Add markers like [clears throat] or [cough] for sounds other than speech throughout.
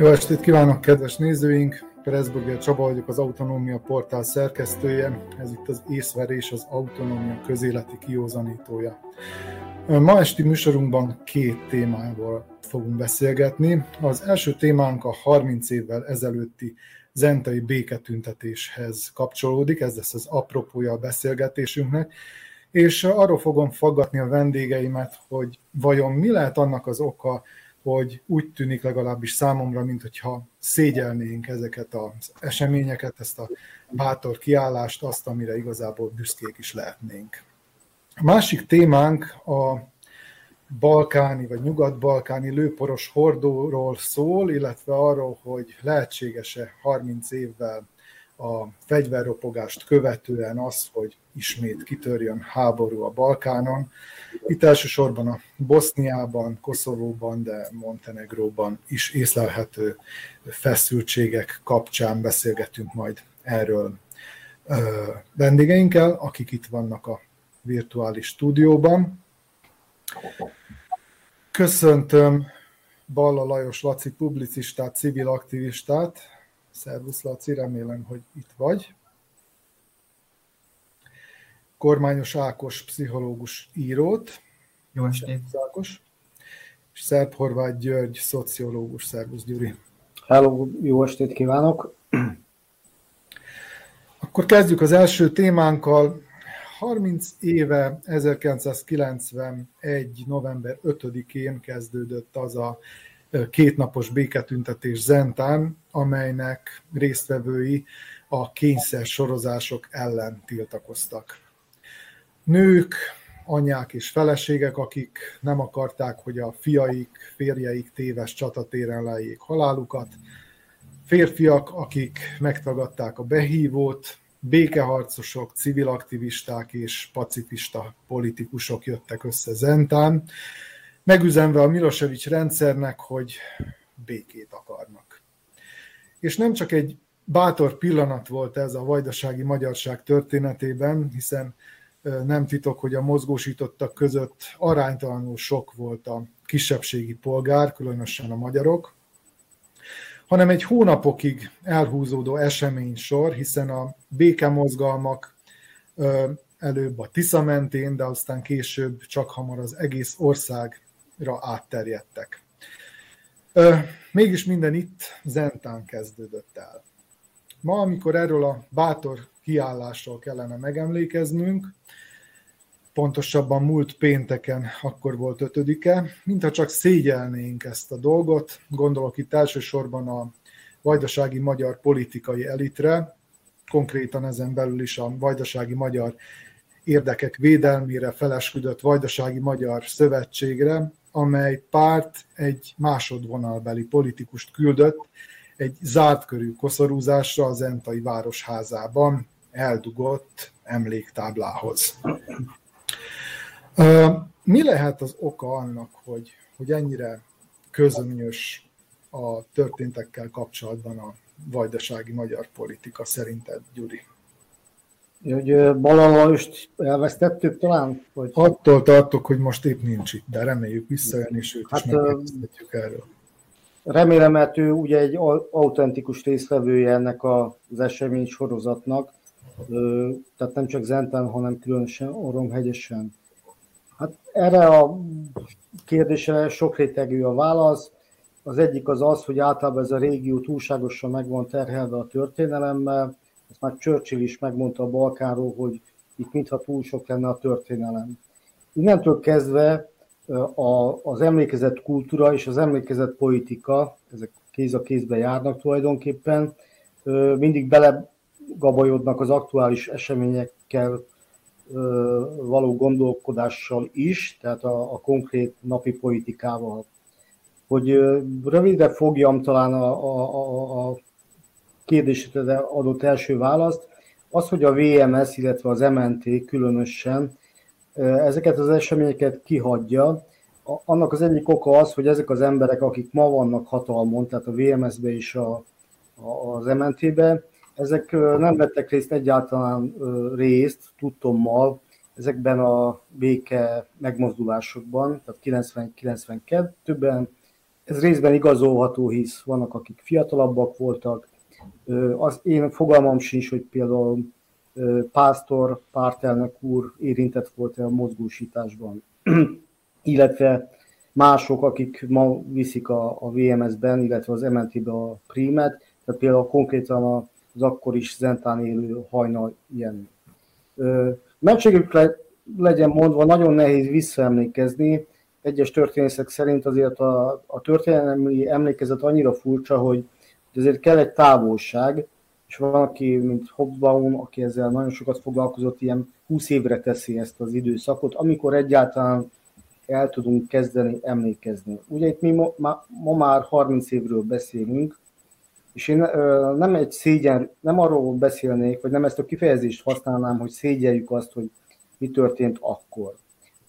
Jó estét kívánok, kedves nézőink! Pressburger Csaba vagyok, az Autonómia Portál szerkesztője. Ez itt az észverés, az autonómia közéleti kiózanítója. Ma esti műsorunkban két témával fogunk beszélgetni. Az első témánk a 30 évvel ezelőtti zentai béketüntetéshez kapcsolódik, ez lesz az apropója a beszélgetésünknek, és arról fogom faggatni a vendégeimet, hogy vajon mi lehet annak az oka, hogy úgy tűnik legalábbis számomra, mint hogyha szégyelnénk ezeket az eseményeket, ezt a bátor kiállást, azt, amire igazából büszkék is lehetnénk. A másik témánk a balkáni vagy nyugat-balkáni lőporos hordóról szól, illetve arról, hogy lehetséges-e 30 évvel a fegyverropogást követően az, hogy ismét kitörjön háború a Balkánon. Itt elsősorban a Boszniában, Koszovóban, de Montenegróban is észlelhető feszültségek kapcsán beszélgetünk majd erről vendégeinkkel, akik itt vannak a virtuális stúdióban. Köszöntöm Balla Lajos Laci publicistát, civil aktivistát. Szervusz Laci, remélem, hogy itt vagy. Kormányos Ákos pszichológus írót. Jó estét. Ákos. És Szerb Horváth György szociológus. Szervusz Gyuri. Hello, jó estét kívánok. Akkor kezdjük az első témánkkal. 30 éve, 1991. november 5-én kezdődött az a kétnapos béketüntetés Zentán, amelynek résztvevői a kényszer sorozások ellen tiltakoztak. Nők, anyák és feleségek, akik nem akarták, hogy a fiaik, férjeik téves csatatéren lejjék halálukat, férfiak, akik megtagadták a behívót, békeharcosok, civil aktivisták és pacifista politikusok jöttek össze Zentán, megüzenve a Milosevic rendszernek, hogy békét akarnak. És nem csak egy bátor pillanat volt ez a vajdasági magyarság történetében, hiszen nem titok, hogy a mozgósítottak között aránytalanul sok volt a kisebbségi polgár, különösen a magyarok, hanem egy hónapokig elhúzódó esemény sor, hiszen a békemozgalmak előbb a Tisza mentén, de aztán később csak hamar az egész országra átterjedtek. Mégis minden itt Zentán kezdődött el. Ma, amikor erről a bátor kiállásról kellene megemlékeznünk, pontosabban múlt pénteken, akkor volt ötödike, mintha csak szégyelnénk ezt a dolgot, gondolok itt elsősorban a vajdasági magyar politikai elitre, konkrétan ezen belül is a vajdasági magyar érdekek védelmére felesküdött Vajdasági Magyar Szövetségre, amely párt egy másodvonalbeli politikust küldött egy zárt körű koszorúzásra az Entai Városházában eldugott emléktáblához. Mi lehet az oka annak, hogy, hogy ennyire közönyös a történtekkel kapcsolatban a vajdasági magyar politika szerinted, Gyuri? Hogy Balalajost elvesztettük talán? Vagy... Attól tartok, hogy most épp nincs itt, de reméljük visszajön, és őt hát, is megkérdezhetjük erről. Remélem, mert ő ugye egy autentikus résztvevője ennek az esemény sorozatnak, tehát nem csak Zentán, hanem különösen Oromhegyesen. Hát erre a kérdésre sokrétegű a válasz. Az egyik az az, hogy általában ez a régió túlságosan meg van terhelve a történelemmel. Ezt már Churchill is megmondta a Balkánról, hogy itt mintha túl sok lenne a történelem. Innentől kezdve az emlékezett kultúra és az emlékezett politika, ezek kéz a kézbe járnak tulajdonképpen, mindig belegabajodnak az aktuális eseményekkel való gondolkodással is, tehát a, a konkrét napi politikával. Hogy rövidre fogjam talán a, a, a kérdésre adott első választ, az, hogy a VMS, illetve az MNT különösen ezeket az eseményeket kihagyja, annak az egyik oka az, hogy ezek az emberek, akik ma vannak hatalmon, tehát a VMS-be és a, a, az MNT-be, ezek nem vettek részt egyáltalán részt, tudtommal, ezekben a béke megmozdulásokban, tehát 90-92-ben ez részben igazolható, hisz vannak, akik fiatalabbak voltak. Az én fogalmam sincs, hogy például pásztor, pártelnök úr érintett volt a mozgósításban, [clears throat] illetve mások, akik ma viszik a, a VMS-ben, illetve az MNT-be a prímet, tehát például konkrétan az akkor is Zentán élő hajnal ilyen. Mentségük le, legyen mondva, nagyon nehéz visszaemlékezni, egyes történészek szerint azért a, a történelmi emlékezet annyira furcsa, hogy, hogy azért kell egy távolság, és van, aki, mint Hobsbawm, aki ezzel nagyon sokat foglalkozott, ilyen 20 évre teszi ezt az időszakot, amikor egyáltalán el tudunk kezdeni emlékezni. Ugye itt mi ma, ma, ma már 30 évről beszélünk, és én ö, nem egy szégyen, nem arról beszélnék, vagy nem ezt a kifejezést használnám, hogy szégyeljük azt, hogy mi történt akkor,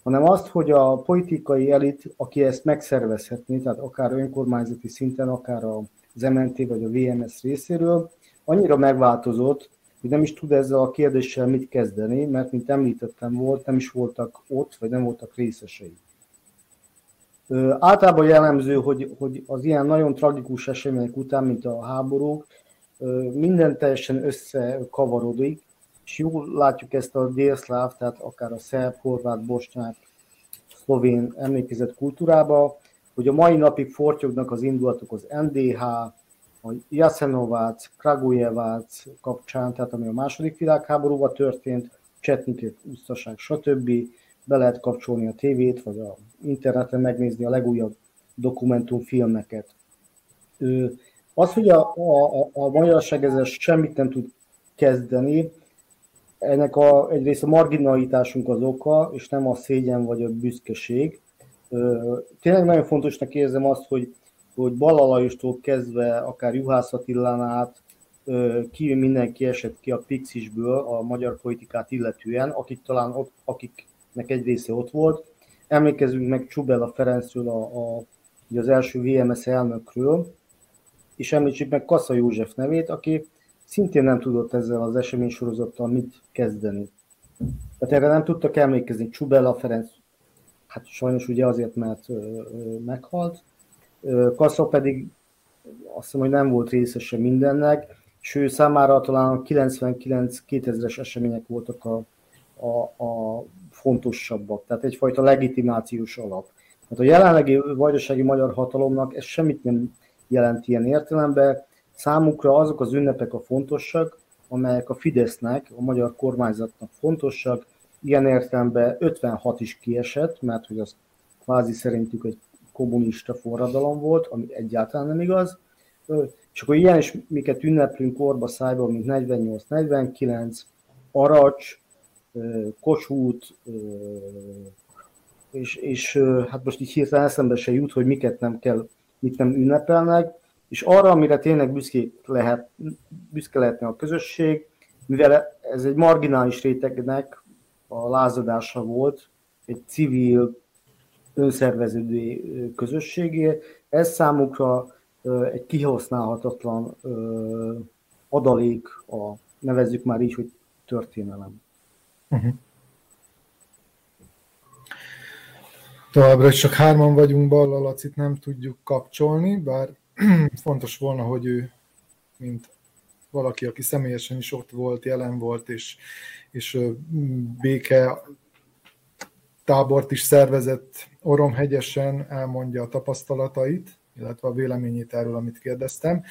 hanem azt, hogy a politikai elit, aki ezt megszervezhetné, tehát akár önkormányzati szinten, akár az MNT vagy a VMS részéről, annyira megváltozott, hogy nem is tud ezzel a kérdéssel mit kezdeni, mert, mint említettem, volt, nem is voltak ott, vagy nem voltak részesei. Általában jellemző, hogy, hogy az ilyen nagyon tragikus események után, mint a háborúk, minden teljesen összekavarodik, és jól látjuk ezt a délszláv, tehát akár a szerb, horvát, bosnyák, szlovén emlékezett kultúrába, hogy a mai napig fortyognak az indulatok az NDH, a Jasenovac, Kragujevac kapcsán, tehát ami a második világháborúban történt, Csetnikét, úsztaság, stb. Be lehet kapcsolni a tévét, vagy a interneten megnézni a legújabb dokumentumfilmeket. Az, hogy a, a, a magyarság ezzel semmit nem tud kezdeni, ennek a, egyrészt a marginalitásunk az oka, és nem a szégyen vagy a büszkeség. Tényleg nagyon fontosnak érzem azt, hogy hogy Balalajostól kezdve, akár Juhász Attilán át, ki mindenki esett ki a Pixisből a magyar politikát illetően, akik talán ott, akiknek egy része ott volt. Emlékezzünk meg Csubella Ferencről, a, a, az első VMS elnökről, és említsük meg Kassa József nevét, aki szintén nem tudott ezzel az eseménysorozattal mit kezdeni. Tehát erre nem tudtak emlékezni. Csubella Ferenc, hát sajnos ugye azért, mert ö, ö, meghalt, Kassa pedig azt hiszem, hogy nem volt részese mindennek, és ő számára talán a 99-2000-es események voltak a, a, a fontosabbak, tehát egyfajta legitimációs alap. Hát a jelenlegi vajdasági magyar hatalomnak ez semmit nem jelent ilyen értelemben, számukra azok az ünnepek a fontosak, amelyek a Fidesznek, a magyar kormányzatnak fontosak, ilyen értelemben 56 is kiesett, mert hogy az kvázi szerintük egy kommunista forradalom volt, ami egyáltalán nem igaz, és akkor ilyen is miket ünneplünk orba szájba, mint 48-49, Aracs, Kossuth, és, és hát most így hirtelen eszembe se jut, hogy miket nem kell, mit nem ünnepelnek, és arra, amire tényleg büszke, lehet, büszke lehetne a közösség, mivel ez egy marginális rétegnek a lázadása volt, egy civil, önszerveződő közösségé. Ez számukra egy kihasználhatatlan adalék, a, nevezzük már így, hogy történelem. Uh-huh. Továbbra is csak hárman vagyunk, Balla Lacit nem tudjuk kapcsolni, bár [clears throat] fontos volna, hogy ő, mint valaki, aki személyesen is ott volt, jelen volt, és, és béke tábort is szervezett Oromhegyesen, elmondja a tapasztalatait, illetve a véleményét erről, amit kérdeztem.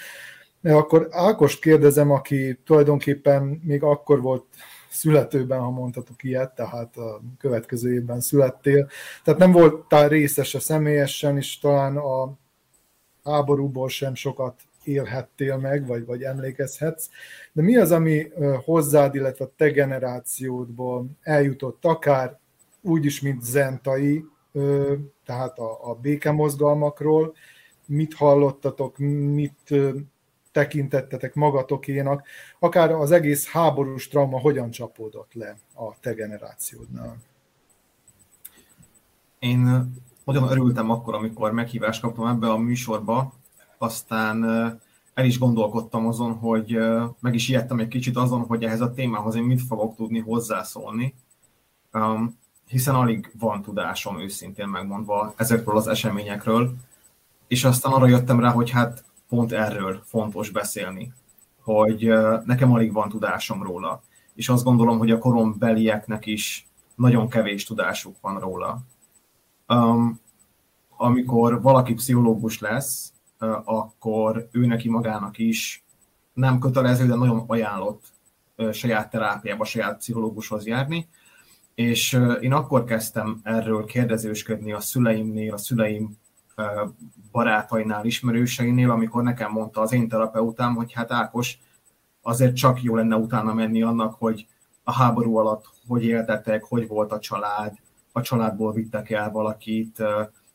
De akkor Ákost kérdezem, aki tulajdonképpen még akkor volt születőben, ha mondhatok ilyet, tehát a következő évben születtél. Tehát nem voltál részese személyesen, és talán a háborúból sem sokat élhettél meg, vagy, vagy emlékezhetsz. De mi az, ami hozzád, illetve a te generációdból eljutott akár úgy is, mint Zentai, tehát a, a békemozgalmakról, mit hallottatok, mit tekintettetek magatokénak, akár az egész háborús trauma hogyan csapódott le a te generációdnál? Én nagyon örültem akkor, amikor meghívást kaptam ebbe a műsorba, aztán el is gondolkodtam azon, hogy meg is ijedtem egy kicsit azon, hogy ehhez a témához én mit fogok tudni hozzászólni hiszen alig van tudásom őszintén megmondva ezekről az eseményekről. és aztán arra jöttem rá, hogy hát pont erről fontos beszélni, hogy nekem alig van tudásom róla, és azt gondolom, hogy a korombelieknek is nagyon kevés tudásuk van róla. Um, amikor valaki pszichológus lesz, uh, akkor ő neki magának is nem kötelező, de nagyon ajánlott uh, saját terápiába, saját pszichológushoz járni, és uh, én akkor kezdtem erről kérdezősködni a szüleimnél, a szüleim barátainál, ismerőseinél, amikor nekem mondta az én terapeutám, hogy hát Ákos, azért csak jó lenne utána menni annak, hogy a háború alatt hogy éltetek, hogy volt a család, a családból vittek el valakit,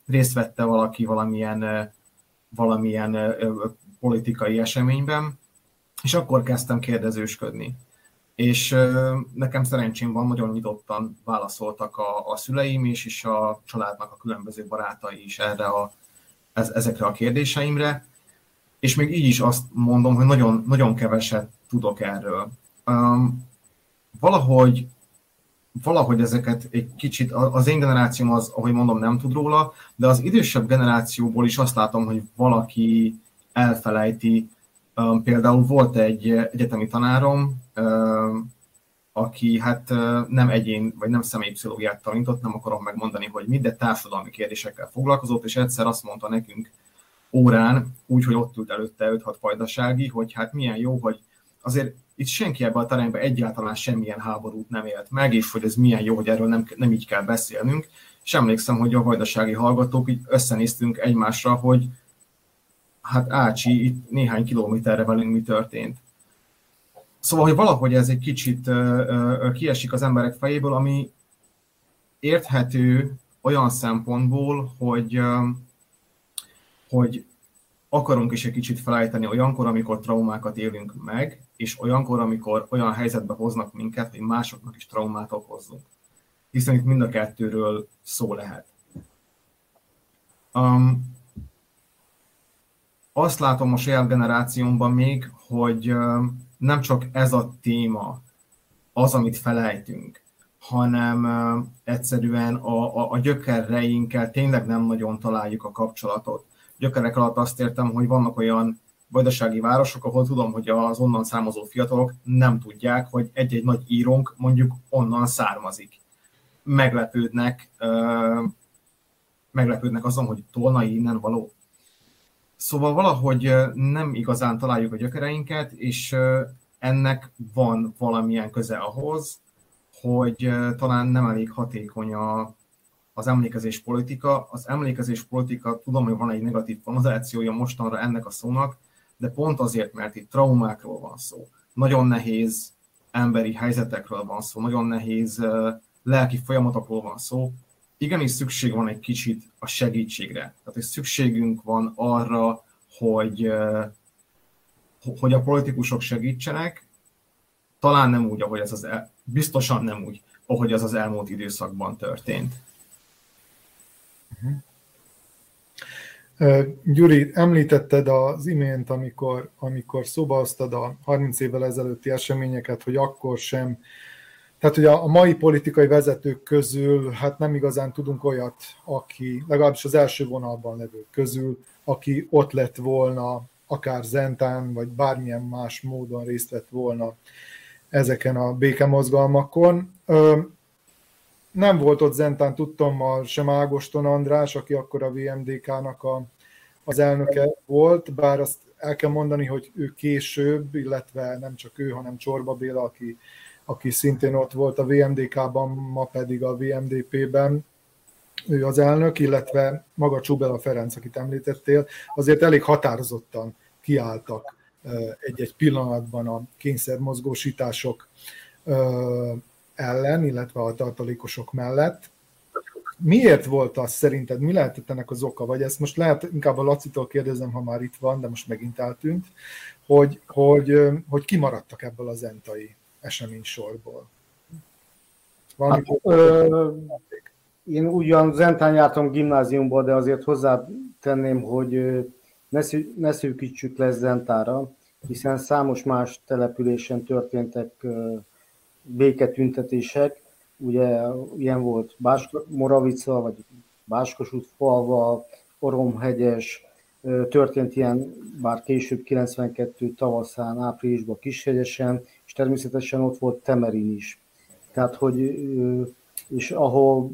részt vette valaki valamilyen, valamilyen politikai eseményben, és akkor kezdtem kérdezősködni. És nekem szerencsém van, nagyon nyitottan válaszoltak a, a szüleim is, és a családnak a különböző barátai is erre a, ez, ezekre a kérdéseimre, és még így is azt mondom, hogy nagyon, nagyon keveset tudok erről. Um, valahogy valahogy ezeket egy kicsit, az én generációm az, ahogy mondom, nem tud róla, de az idősebb generációból is azt látom, hogy valaki elfelejti. Például volt egy egyetemi tanárom, aki hát nem egyén, vagy nem személypszichológiát tanított, nem akarom megmondani, hogy mit, de társadalmi kérdésekkel foglalkozott, és egyszer azt mondta nekünk órán, úgy, hogy ott ült előtte 5-6 fajdasági, hogy hát milyen jó, hogy azért itt senki ebben a teremben egyáltalán semmilyen háborút nem élt meg, és hogy ez milyen jó, hogy erről nem, nem így kell beszélnünk. És emlékszem, hogy a vajdasági hallgatók így összenéztünk egymásra, hogy hát Ácsi, itt néhány kilométerre velünk mi történt. Szóval, hogy valahogy ez egy kicsit kiesik az emberek fejéből, ami érthető olyan szempontból, hogy, hogy akarunk is egy kicsit felejteni olyankor, amikor traumákat élünk meg, és olyankor, amikor olyan helyzetbe hoznak minket, hogy másoknak is traumát okozzunk. Hiszen itt mind a kettőről szó lehet. Um, azt látom a saját generációmban még, hogy um, nem csak ez a téma az, amit felejtünk, hanem um, egyszerűen a, a, a gyökereinkkel tényleg nem nagyon találjuk a kapcsolatot. Gyökerek alatt azt értem, hogy vannak olyan vajdasági városok, ahol tudom, hogy az onnan származó fiatalok nem tudják, hogy egy-egy nagy írónk mondjuk onnan származik. Meglepődnek, meglepődnek azon, hogy tolnai innen való. Szóval valahogy nem igazán találjuk a gyökereinket, és ennek van valamilyen köze ahhoz, hogy talán nem elég hatékony a, az emlékezés politika. Az emlékezés politika, tudom, hogy van egy negatív konnotációja mostanra ennek a szónak, de pont azért, mert itt traumákról van szó, nagyon nehéz emberi helyzetekről van szó, nagyon nehéz lelki folyamatokról van szó, igenis szükség van egy kicsit a segítségre. Tehát, hogy szükségünk van arra, hogy, hogy a politikusok segítsenek, talán nem úgy, ahogy ez az el, biztosan nem úgy, ahogy az az elmúlt időszakban történt. Uh-huh. Gyuri, említetted az imént, amikor, amikor szóba hoztad a 30 évvel ezelőtti eseményeket, hogy akkor sem, tehát hogy a, mai politikai vezetők közül, hát nem igazán tudunk olyat, aki, legalábbis az első vonalban levők közül, aki ott lett volna, akár Zentán, vagy bármilyen más módon részt vett volna ezeken a békemozgalmakon. Nem volt ott Zentán, tudtam, sem Ágoston András, aki akkor a VMDK-nak a, az elnöke volt, bár azt el kell mondani, hogy ő később, illetve nem csak ő, hanem Csorba Béla, aki, aki szintén ott volt a VMDK-ban, ma pedig a VMDP-ben, ő az elnök, illetve maga Csubela Ferenc, akit említettél, azért elég határozottan kiálltak egy-egy pillanatban a kényszermozgósítások ellen, illetve a tartalékosok mellett. Miért volt az szerinted, mi lehetett ennek az oka? Vagy ezt most lehet inkább a Lacitól kérdezem, ha már itt van, de most megint eltűnt, hogy, hogy, hogy kimaradtak ebből az entai esemény sorból? hát, ö, én ugyan Zentán jártam gimnáziumból, de azért hozzátenném, hogy ne, ne szűkítsük le Zentára, hiszen számos más településen történtek béketüntetések, ugye ilyen volt Básk, Moravica, vagy Báskosút falva, Oromhegyes, történt ilyen, bár később 92 tavaszán, áprilisban Kishegyesen, és természetesen ott volt Temerin is. Tehát, hogy, és ahol,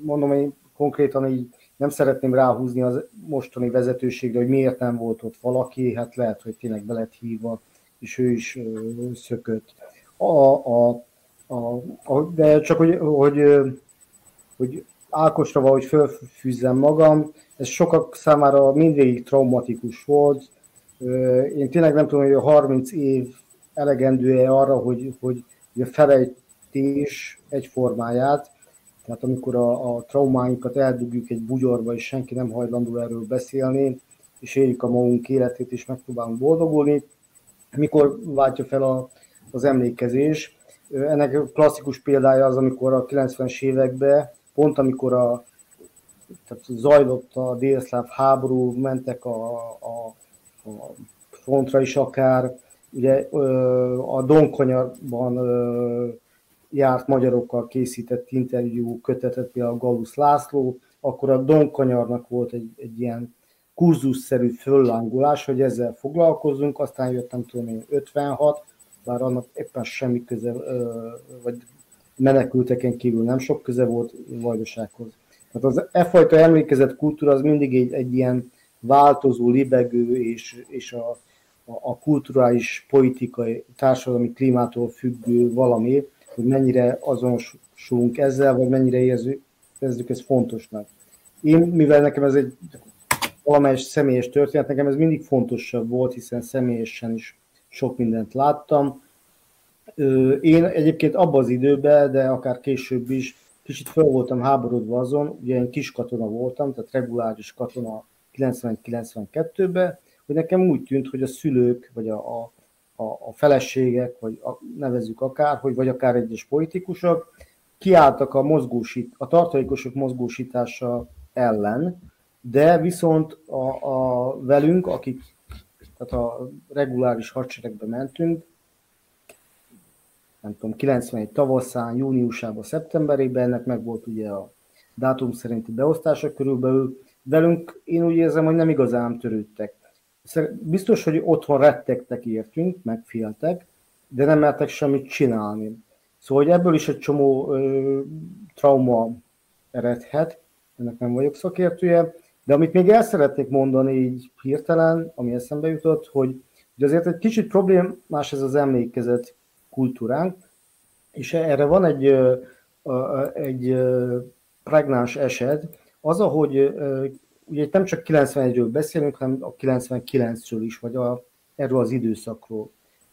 mondom, én konkrétan így nem szeretném ráhúzni az mostani vezetőségre, hogy miért nem volt ott valaki, hát lehet, hogy tényleg be lett hívva, és ő is szökött. A, a, a, a, de csak, hogy, hogy, hogy Ákosra valahogy fölfűzzem magam, ez sokak számára mindvégig traumatikus volt. Én tényleg nem tudom, hogy a 30 év elegendő-e arra, hogy, hogy a felejtés egyformáját, tehát amikor a, a traumáinkat eldugjuk egy bugyorba, és senki nem hajlandó erről beszélni, és éljük a magunk életét, és megpróbálunk boldogulni, mikor váltja fel a, az emlékezés. Ennek klasszikus példája az, amikor a 90-es években, pont amikor a, tehát zajlott a délszláv háború, mentek a, a, a frontra is akár, ugye a Donkonyarban járt magyarokkal készített interjú kötetet, például Galusz László, akkor a Donkanyarnak volt egy, egy ilyen kurzusszerű föllángolás, hogy ezzel foglalkozunk, aztán jött nem tudom én 56, bár annak éppen semmi köze, vagy menekülteken kívül nem sok köze volt Vajdasághoz. Tehát az e fajta emlékezett kultúra az mindig egy, egy ilyen változó, libegő és, és a, a, a kulturális, politikai, társadalmi klímától függő valami, hogy mennyire azonosulunk ezzel, vagy mennyire érzük, érzük ezt fontosnak. Én, mivel nekem ez egy valamelyes személyes történet, nekem ez mindig fontosabb volt, hiszen személyesen is sok mindent láttam. Én egyébként abban az időben, de akár később is, kicsit fel voltam háborodva azon, ugye én kis katona voltam, tehát reguláris katona 90-92-ben, hogy nekem úgy tűnt, hogy a szülők, vagy a, a, a feleségek, vagy a, nevezzük akár, hogy vagy akár egyes politikusok kiálltak a, mozgósít, a tartalékosok mozgósítása ellen, de viszont a, a velünk, akik tehát a reguláris hadseregbe mentünk, nem tudom, 91 tavaszán, júniusában, szeptemberében, ennek meg volt ugye a dátum szerinti beosztása körülbelül. Velünk én úgy érzem, hogy nem igazán törődtek. Biztos, hogy otthon rettegtek értünk, megféltek, de nem mertek semmit csinálni. Szóval hogy ebből is egy csomó ö, trauma eredhet, ennek nem vagyok szakértője, de amit még el szeretnék mondani így hirtelen, ami eszembe jutott, hogy, hogy azért egy kicsit problémás ez az emlékezet kultúránk, és erre van egy, egy pregnáns eset, az, ahogy ugye nem csak 91-ről beszélünk, hanem a 99-ről is, vagy a, erről az időszakról.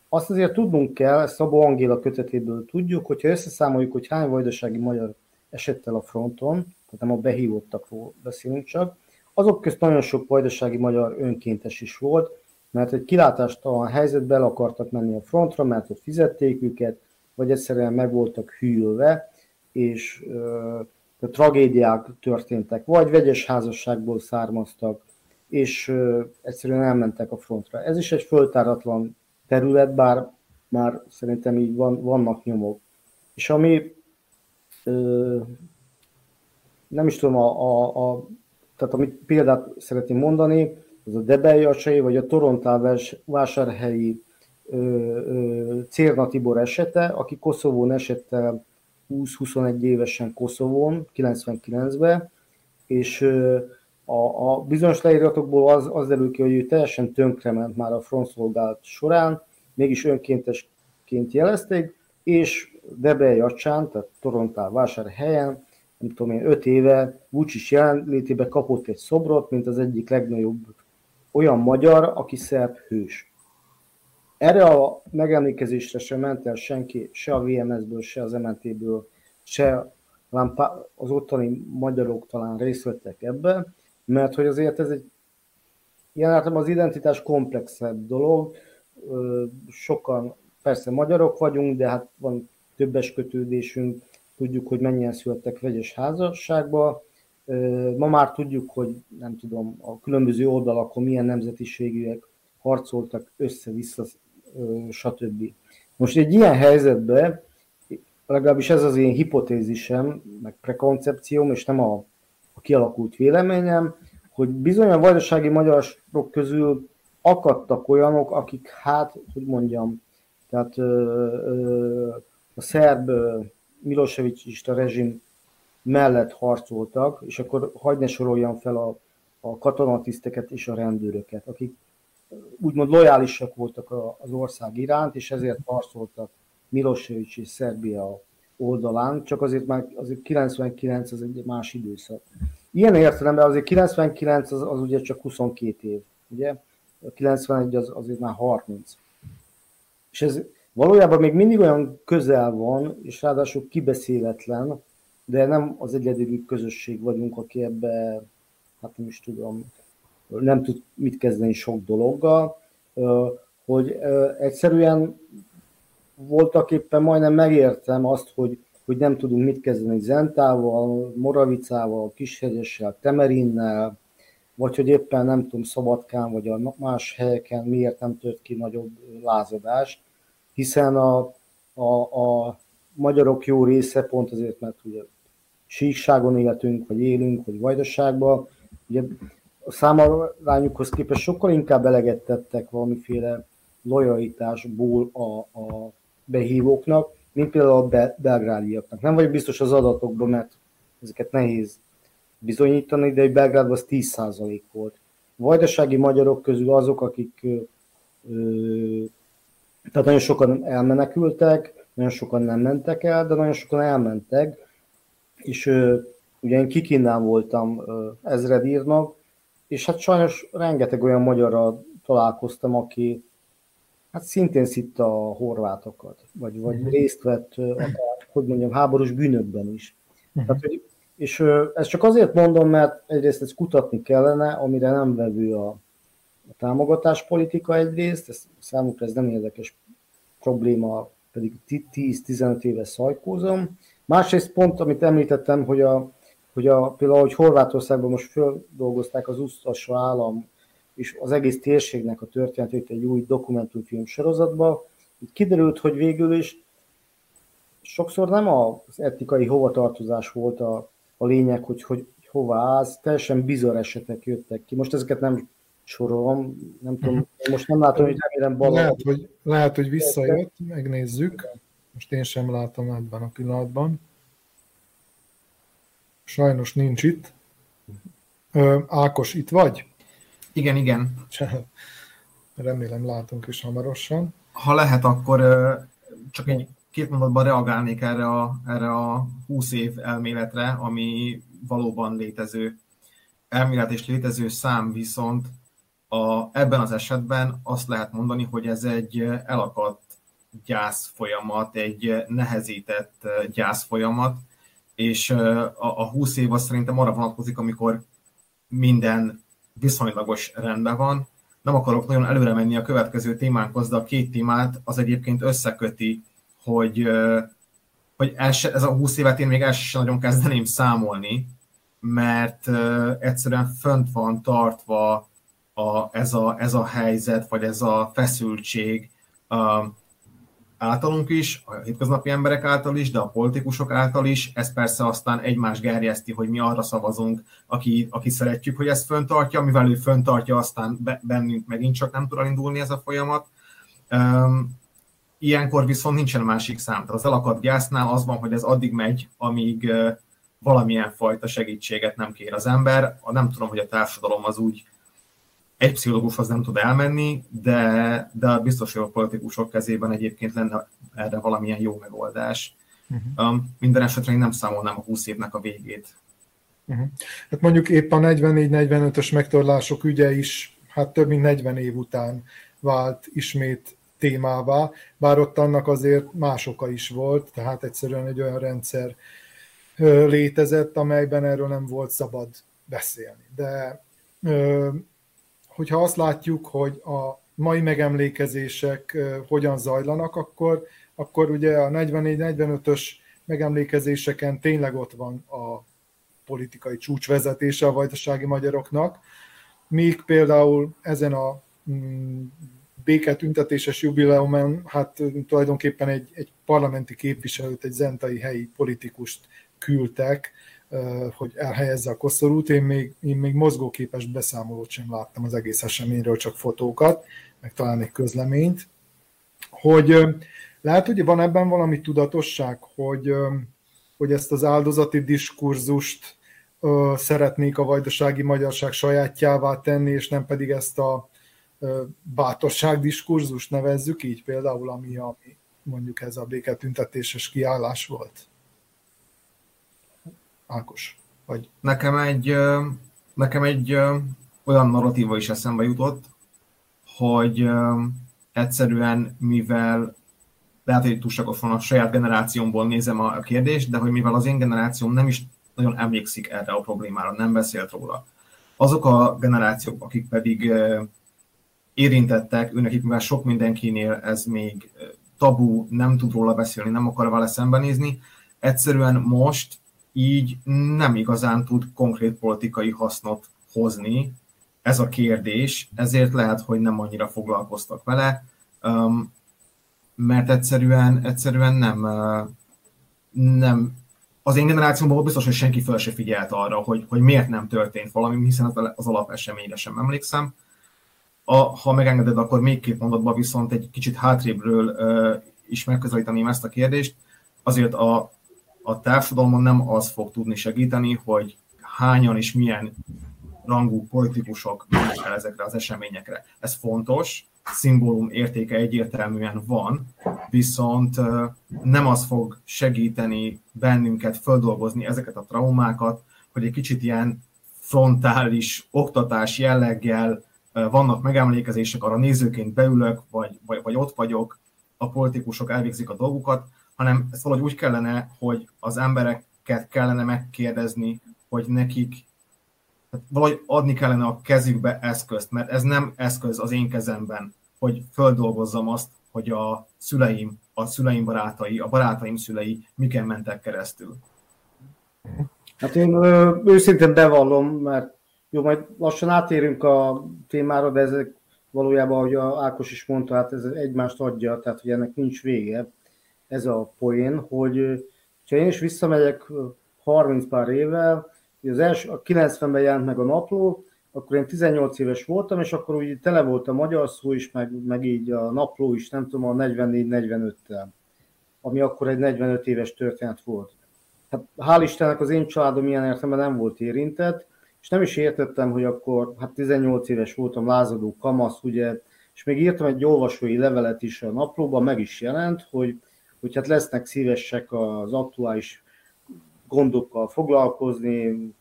Azt azért tudnunk kell, Szabó Angéla kötetéből tudjuk, hogyha összeszámoljuk, hogy hány vajdasági magyar esett el a fronton, tehát nem a behívottakról beszélünk csak, azok közt nagyon sok vajdasági magyar önkéntes is volt, mert egy kilátástalan helyzetbe el akartak menni a frontra, mert ott fizették őket, vagy egyszerűen meg voltak hűlve, és ö, tragédiák történtek, vagy vegyes házasságból származtak, és ö, egyszerűen elmentek a frontra. Ez is egy föltáratlan terület, bár már szerintem így van, vannak nyomok. És ami ö, nem is tudom, a, a, a, tehát amit példát szeretném mondani, az a Debeljacsai vagy a Torontál vásárhelyi Cérna Tibor esete, aki Koszovón esett el 20-21 évesen Koszovón, 99-ben, és a, a bizonyos leíratokból az, az derül ki, hogy ő teljesen tönkrement már a frontszolgálat során, mégis önkéntesként jelezték, és Debeljacsán, tehát Torontál vásárhelyen, nem tudom én, öt éve Vucic jelenlétében kapott egy szobrot, mint az egyik legnagyobb olyan magyar, aki szerb hős. Erre a megemlékezésre sem ment el senki, se a VMS-ből, se az MNT-ből, se az ottani magyarok talán részt vettek ebbe, mert hogy azért ez egy ilyen az identitás komplexebb dolog, sokan persze magyarok vagyunk, de hát van többes kötődésünk, tudjuk, hogy mennyien születtek vegyes házasságba, Ma már tudjuk, hogy nem tudom, a különböző oldalakon milyen nemzetiségűek harcoltak össze-vissza, stb. Most egy ilyen helyzetben, legalábbis ez az én hipotézisem, meg prekoncepcióm, és nem a, a kialakult véleményem, hogy bizony a vajdasági magyarok közül akadtak olyanok, akik hát, hogy mondjam, tehát ö, ö, a szerb Milosevic a rezsim mellett harcoltak, és akkor hagyd ne soroljam fel a, a katonatiszteket és a rendőröket, akik úgymond lojálisak voltak az ország iránt, és ezért harcoltak Milosevic és Szerbia oldalán, csak azért már azért 99 az egy más időszak. Ilyen értelemben azért 99 az, az ugye csak 22 év, ugye? A 91 az azért már 30. És ez valójában még mindig olyan közel van, és ráadásul kibeszéletlen, de nem az egyedüli közösség vagyunk, aki ebbe, hát nem is tudom, nem tud mit kezdeni sok dologgal, hogy egyszerűen voltak éppen majdnem megértem azt, hogy, hogy nem tudunk mit kezdeni Zentával, Moravicával, Kishegyessel, Temerinnel, vagy hogy éppen nem tudom, Szabadkán, vagy a más helyeken miért nem tört ki nagyobb lázadás, hiszen a, a, a magyarok jó része pont azért, mert ugye síkságon életünk, vagy élünk, vagy vajdaságban, ugye a számarányukhoz képest sokkal inkább eleget tettek valamiféle lojalitásból a, a behívóknak, mint például a be, belgrádiaknak. Nem vagyok biztos az adatokban, mert ezeket nehéz bizonyítani, de Belgrádban az 10% volt. A vajdasági magyarok közül azok, akik ö, tehát nagyon sokan elmenekültek, nagyon sokan nem mentek el, de nagyon sokan elmentek, és ö, ugye én Kikinnál voltam ö, ezredírnak, és hát sajnos rengeteg olyan magyarral találkoztam, aki hát szintén szitta a horvátokat, vagy, vagy uh-huh. részt vett, akár, hogy mondjam, háborús bűnökben is. Uh-huh. Tehát, hogy, és ezt csak azért mondom, mert egyrészt ezt kutatni kellene, amire nem vevő a, a támogatáspolitika egyrészt, ez, számukra ez nem érdekes probléma, pedig 10-15 éve szajkózom. Másrészt pont, amit említettem, hogy a, hogy a, például, hogy Horvátországban most földolgozták az Usztasa állam és az egész térségnek a történetét egy új dokumentumfilm sorozatba, itt kiderült, hogy végül is sokszor nem az etikai hovatartozás volt a, a lényeg, hogy, hogy hova állsz, teljesen bizarr esetek jöttek ki. Most ezeket nem sorolom, nem tudom, mhm. most nem látom, hogy remélem bal. Lehet, hogy, lehet, hogy visszajött, megnézzük. Most én sem látom ebben a pillanatban. Sajnos nincs itt. Ákos, itt vagy? Igen, igen. [laughs] Remélem látunk is hamarosan. Ha lehet, akkor csak egy két mondatban reagálnék erre a, erre a 20 év elméletre, ami valóban létező elmélet és létező szám, viszont a, ebben az esetben azt lehet mondani, hogy ez egy elakadt gyász folyamat, egy nehezített gyász folyamat, és a, a 20 év az szerintem arra vonatkozik, amikor minden viszonylagos rendben van. Nem akarok nagyon előre menni a következő témánkhoz, de a két témát az egyébként összeköti, hogy, hogy ez a 20 évet én még el sem nagyon kezdeném számolni, mert egyszerűen fönt van tartva a, ez, a, ez a helyzet, vagy ez a feszültség általunk is, a hétköznapi emberek által is, de a politikusok által is. Ez persze aztán egymás gerjeszti, hogy mi arra szavazunk, aki, aki szeretjük, hogy ezt föntartja, mivel ő föntartja, aztán bennünk megint csak nem tud elindulni ez a folyamat. Ilyenkor viszont nincsen másik szám. Tehát az elakadt gyásznál az van, hogy ez addig megy, amíg valamilyen fajta segítséget nem kér az ember. Nem tudom, hogy a társadalom az úgy egy pszichológushoz nem tud elmenni, de, de biztos, hogy a politikusok kezében egyébként lenne erre valamilyen jó megoldás. Uh-huh. Um, minden esetre én nem számolnám a 20 évnek a végét. Uh-huh. Hát mondjuk épp a 44-45-ös megtorlások ügye is hát több mint 40 év után vált ismét témává, bár ott annak azért más oka is volt, tehát egyszerűen egy olyan rendszer létezett, amelyben erről nem volt szabad beszélni. De hogyha azt látjuk, hogy a mai megemlékezések hogyan zajlanak, akkor, akkor ugye a 44-45-ös megemlékezéseken tényleg ott van a politikai csúcsvezetése a vajdasági magyaroknak, míg például ezen a mm, béketüntetéses jubileumon, hát tulajdonképpen egy, egy parlamenti képviselőt, egy zentai helyi politikust küldtek hogy elhelyezze a koszorút. Én még, én még mozgóképes beszámolót sem láttam az egész eseményről, csak fotókat, meg talán egy közleményt, hogy lehet, hogy van ebben valami tudatosság, hogy, hogy ezt az áldozati diskurzust szeretnék a vajdasági magyarság sajátjává tenni, és nem pedig ezt a bátorság diskurzust nevezzük így például, ami, ami mondjuk ez a béketüntetéses kiállás volt. Ákos, vagy... Nekem egy, nekem egy olyan narratíva is eszembe jutott, hogy egyszerűen, mivel lehet, hogy túlságosan a saját generációmból nézem a kérdést, de hogy mivel az én generációm nem is nagyon emlékszik erre a problémára, nem beszélt róla. Azok a generációk, akik pedig érintettek, őnekik, mivel sok mindenkinél ez még tabu, nem tud róla beszélni, nem akar vele szembenézni, egyszerűen most így nem igazán tud konkrét politikai hasznot hozni ez a kérdés, ezért lehet, hogy nem annyira foglalkoztak vele, mert egyszerűen, egyszerűen nem, nem az én generációmban biztos, hogy senki fel se figyelt arra, hogy, hogy miért nem történt valami, hiszen az alapeseményre sem emlékszem. A, ha megengeded, akkor még két mondatban viszont egy kicsit hátrébről uh, is megközelíteném ezt a kérdést. Azért a, a társadalomon nem az fog tudni segíteni, hogy hányan és milyen rangú politikusok mennek el ezekre az eseményekre. Ez fontos, szimbólum értéke egyértelműen van, viszont nem az fog segíteni bennünket földolgozni ezeket a traumákat, hogy egy kicsit ilyen frontális oktatás jelleggel vannak megemlékezések, arra nézőként beülök, vagy, vagy, vagy ott vagyok, a politikusok elvégzik a dolgukat, hanem valahogy úgy kellene, hogy az embereket kellene megkérdezni, hogy nekik valahogy adni kellene a kezükbe eszközt, mert ez nem eszköz az én kezemben, hogy földolgozzam azt, hogy a szüleim, a szüleim barátai, a barátaim szülei miken mentek keresztül. Hát én őszintén bevallom, mert jó, majd lassan átérünk a témára, de ezek valójában, ahogy a Ákos is mondta, hát ez egymást adja, tehát hogy ennek nincs vége. Ez a poén, hogy ha én is visszamegyek 30 pár évvel, az első, a 90-ben jelent meg a napló, akkor én 18 éves voltam, és akkor úgy tele volt a magyar szó is, meg, meg így a napló is, nem tudom, a 44-45-tel, ami akkor egy 45 éves történet volt. Hát hál' Istennek az én családom ilyen értelemben nem volt érintett, és nem is értettem, hogy akkor, hát 18 éves voltam, lázadó kamasz, ugye, és még írtam egy olvasói levelet is a naplóban, meg is jelent, hogy, hogy hát lesznek szívesek az aktuális gondokkal foglalkozni,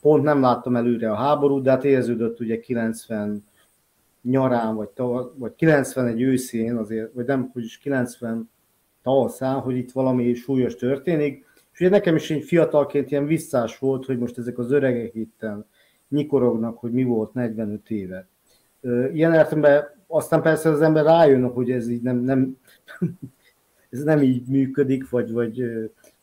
pont nem láttam előre a háborút, de hát érződött ugye 90 nyarán, vagy, tavasz, vagy 91 őszén, azért, vagy nem, hogy is 90 tavaszán, hogy itt valami súlyos történik. És ugye nekem is egy fiatalként ilyen visszás volt, hogy most ezek az öregek itt nyikorognak, hogy mi volt 45 éve. Ilyen értelemben aztán persze az ember rájön, hogy ez így nem, nem, ez nem így működik, vagy, vagy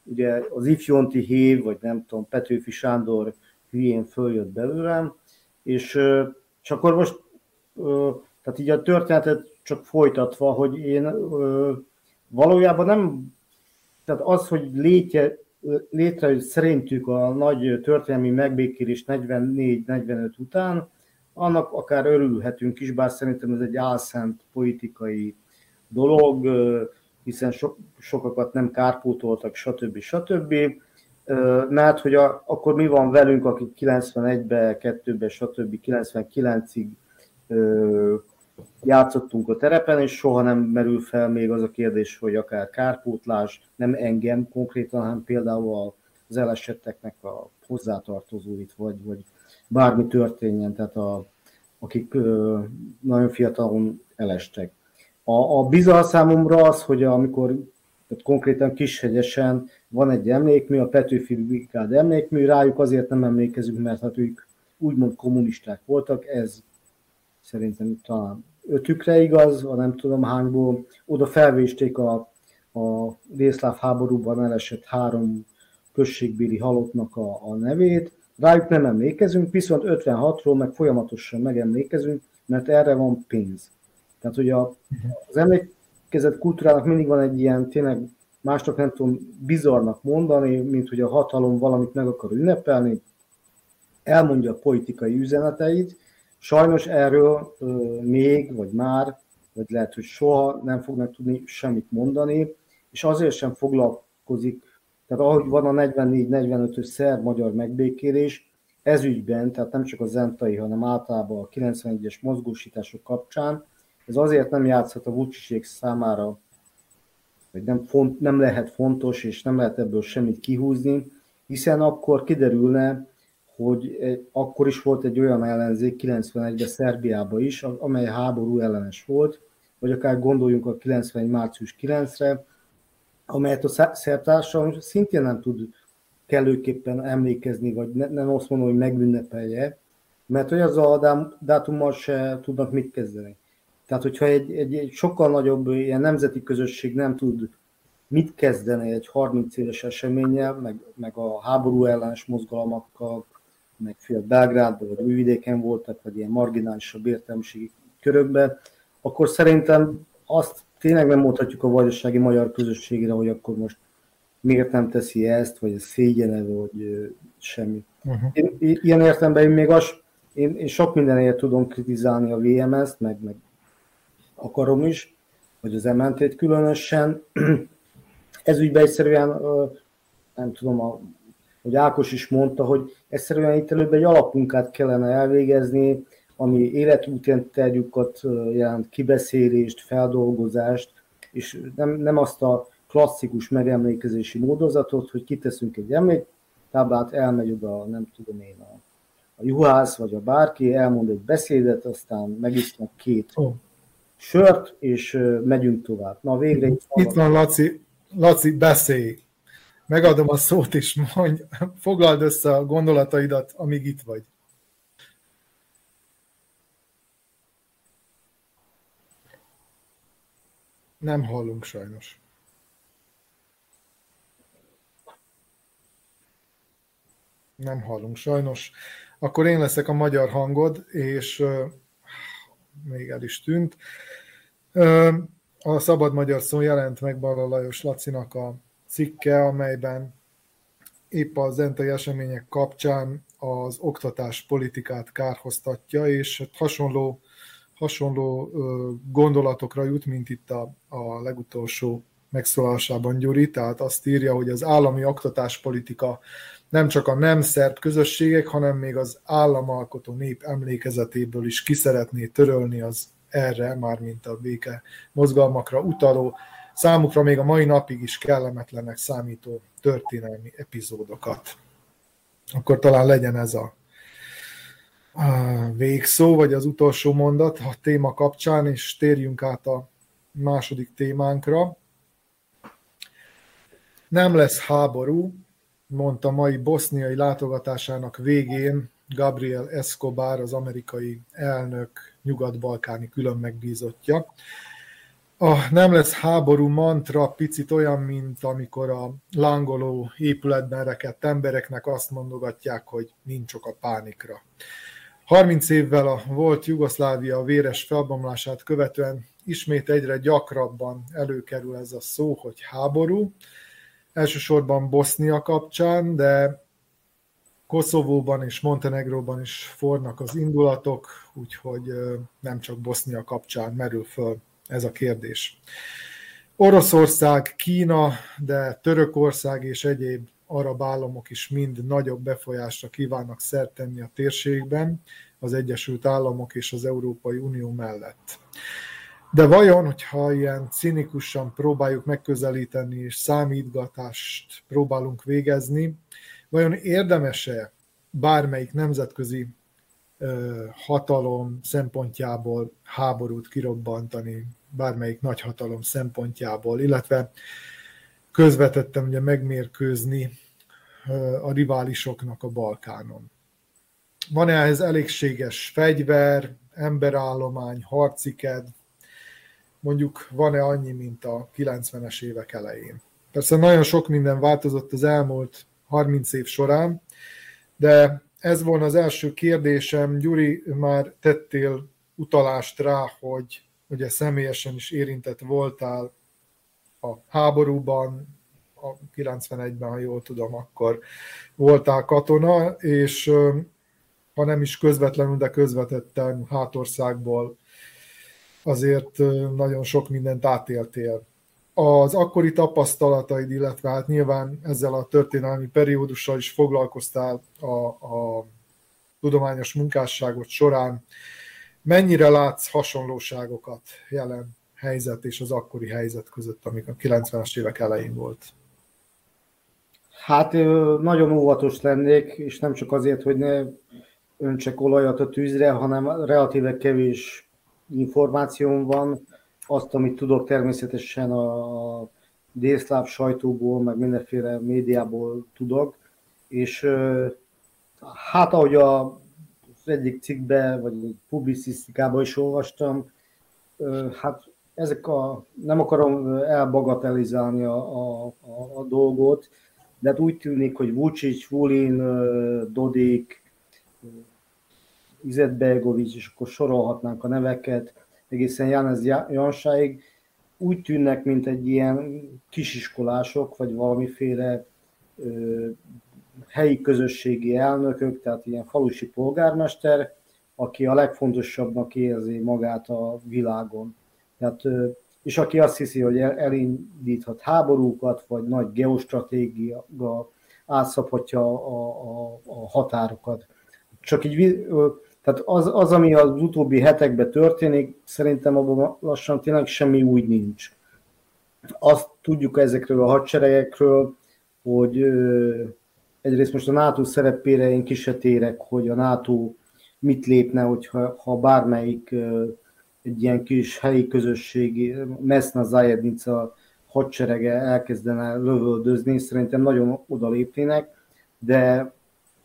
ugye az ifjonti hév, vagy nem tudom, Petőfi Sándor hülyén följött belőlem, és, és akkor most, tehát így a történetet csak folytatva, hogy én valójában nem, tehát az, hogy létje, létrejött szerintük a nagy történelmi megbékélés 44-45 után, annak akár örülhetünk is, bár szerintem ez egy álszent politikai dolog, hiszen so, sokakat nem kárpótoltak, stb. stb mert hogy a, akkor mi van velünk, akik 91-be, 2-be, stb. 99-ig játszottunk a terepen, és soha nem merül fel még az a kérdés, hogy akár kárpótlás, nem engem konkrétan, hanem például az elesetteknek a hozzátartozóit, vagy, vagy bármi történjen, tehát a, akik ö, nagyon fiatalon elestek. A, a bizarr számomra az, hogy amikor tehát konkrétan Kishegyesen van egy emlékmű, a Petőfi Brigád emlékmű, rájuk azért nem emlékezünk, mert hát ők úgymond kommunisták voltak, ez szerintem talán ötükre igaz, a nem tudom hányból, oda felvésték a, a Vészláv háborúban elesett három községbéli halottnak a, a nevét, rájuk nem emlékezünk, viszont 56-ról meg folyamatosan megemlékezünk, mert erre van pénz. Tehát, hogy a, az emlékezet kultúrának mindig van egy ilyen tényleg másnak nem tudom bizarnak mondani, mint hogy a hatalom valamit meg akar ünnepelni, elmondja a politikai üzeneteit, sajnos erről ö, még, vagy már, vagy lehet, hogy soha nem fognak tudni semmit mondani, és azért sem foglalkozik, tehát ahogy van a 44-45-ös szerb-magyar megbékélés, ez ügyben, tehát nem csak a zentai, hanem általában a 91-es mozgósítások kapcsán, ez azért nem játszhat a Vucicék számára, hogy nem, font, nem lehet fontos, és nem lehet ebből semmit kihúzni, hiszen akkor kiderülne, hogy akkor is volt egy olyan ellenzék 91-ben Szerbiában is, amely háború ellenes volt, vagy akár gondoljunk a 91. március 9-re, amelyet a szerb társadalom szintén nem tud kellőképpen emlékezni, vagy ne, nem azt mondom, hogy megünnepelje, mert hogy az a dátummal se tudnak mit kezdeni. Tehát, hogyha egy, egy, egy sokkal nagyobb ilyen nemzeti közösség nem tud mit kezdeni egy 30 éves eseménnyel, meg, meg a háború ellenes mozgalmakkal, meg fél Belgrádban, vagy Újvidéken voltak, vagy ilyen marginálisabb értelmiségi körökben, akkor szerintem azt tényleg nem mondhatjuk a vajdasági magyar közösségre, hogy akkor most miért nem teszi ezt, vagy szégyene, vagy semmi. Uh-huh. Én, ilyen értelemben én még az, én, én sok mindenért tudom kritizálni a VMS-t, meg, meg akarom is, vagy az MNT-t különösen. [clears throat] Ez ügyben egyszerűen, nem tudom, a, hogy Ákos is mondta, hogy egyszerűen itt előbb egy alapmunkát kellene elvégezni, ami életútjánterjukat jelent, kibeszélést, feldolgozást, és nem, nem azt a klasszikus megemlékezési módozatot, hogy kiteszünk egy emléktáblát, elmegy oda, nem tudom én, a, a juhász vagy a bárki, elmond egy beszédet, aztán megisznak két oh. Sört, és megyünk tovább. Na végre itt van, itt van Laci, Laci, beszélj! Megadom a szót, és mondj, foglald össze a gondolataidat, amíg itt vagy. Nem hallunk sajnos. Nem hallunk sajnos. Akkor én leszek a magyar hangod, és még el is tűnt. A Szabad Magyar Szó jelent meg Barra Lajos Lacinak a cikke, amelyben épp az zentai események kapcsán az oktatás politikát kárhoztatja, és hát hasonló, hasonló gondolatokra jut, mint itt a, a legutolsó megszólásában Gyuri, tehát azt írja, hogy az állami oktatáspolitika nem csak a nem szerb közösségek, hanem még az államalkotó nép emlékezetéből is ki szeretné törölni az erre, mármint a béke mozgalmakra utaló, számukra még a mai napig is kellemetlenek számító történelmi epizódokat. Akkor talán legyen ez a végszó, vagy az utolsó mondat a téma kapcsán, és térjünk át a második témánkra. Nem lesz háború, mondta mai boszniai látogatásának végén Gabriel Escobar, az amerikai elnök nyugat-balkáni külön megbízottja. A nem lesz háború mantra picit olyan, mint amikor a lángoló épületben rekedt embereknek azt mondogatják, hogy nincs ok a pánikra. 30 évvel a volt Jugoszlávia véres felbomlását követően ismét egyre gyakrabban előkerül ez a szó, hogy háború, elsősorban Bosznia kapcsán, de Koszovóban és Montenegróban is fornak az indulatok, úgyhogy nem csak Bosznia kapcsán merül föl ez a kérdés. Oroszország, Kína, de Törökország és egyéb arab államok is mind nagyobb befolyásra kívánnak szert tenni a térségben, az Egyesült Államok és az Európai Unió mellett. De vajon, hogyha ilyen cinikusan próbáljuk megközelíteni, és számítgatást próbálunk végezni, vajon érdemese bármelyik nemzetközi hatalom szempontjából háborút kirobbantani, bármelyik nagyhatalom szempontjából, illetve közvetettem ugye megmérkőzni a riválisoknak a Balkánon. Van-e ehhez elégséges fegyver, emberállomány, harciked, mondjuk van-e annyi, mint a 90-es évek elején. Persze nagyon sok minden változott az elmúlt 30 év során, de ez volna az első kérdésem. Gyuri, már tettél utalást rá, hogy ugye személyesen is érintett voltál a háborúban, a 91-ben, ha jól tudom, akkor voltál katona, és ha nem is közvetlenül, de közvetetten hátországból azért nagyon sok mindent átéltél. Az akkori tapasztalataid, illetve hát nyilván ezzel a történelmi periódussal is foglalkoztál a, a tudományos munkásságot során. Mennyire látsz hasonlóságokat jelen helyzet és az akkori helyzet között, amik a 90-es évek elején volt? Hát nagyon óvatos lennék, és nem csak azért, hogy ne öntsek olajat a tűzre, hanem relatíve kevés információm van. Azt, amit tudok természetesen a délszláv sajtóból, meg mindenféle médiából tudok, és hát ahogy a, az egyik cikkbe, vagy egy publicisztikában is olvastam, hát ezek a, nem akarom elbagatelizálni a, a, a, a dolgot, de hát úgy tűnik, hogy Vucic, Vulin, Dodik, Izetbegovics, és akkor sorolhatnánk a neveket, egészen Janez Jansáig, úgy tűnnek, mint egy ilyen kisiskolások, vagy valamiféle ö, helyi közösségi elnökök, tehát ilyen falusi polgármester, aki a legfontosabbnak érzi magát a világon. Tehát, ö, és aki azt hiszi, hogy elindíthat háborúkat, vagy nagy geostratégia átszabhatja a, a, a határokat. Csak így tehát az, az, ami az utóbbi hetekben történik, szerintem abban lassan tényleg semmi új nincs. Azt tudjuk ezekről a hadseregekről, hogy ö, egyrészt most a NATO szerepére én kisetérek, hogy a NATO mit lépne, hogyha ha bármelyik ö, egy ilyen kis helyi közösségi, Meszna Zajednica hadserege elkezdene lövöldözni, szerintem nagyon odalépnének, de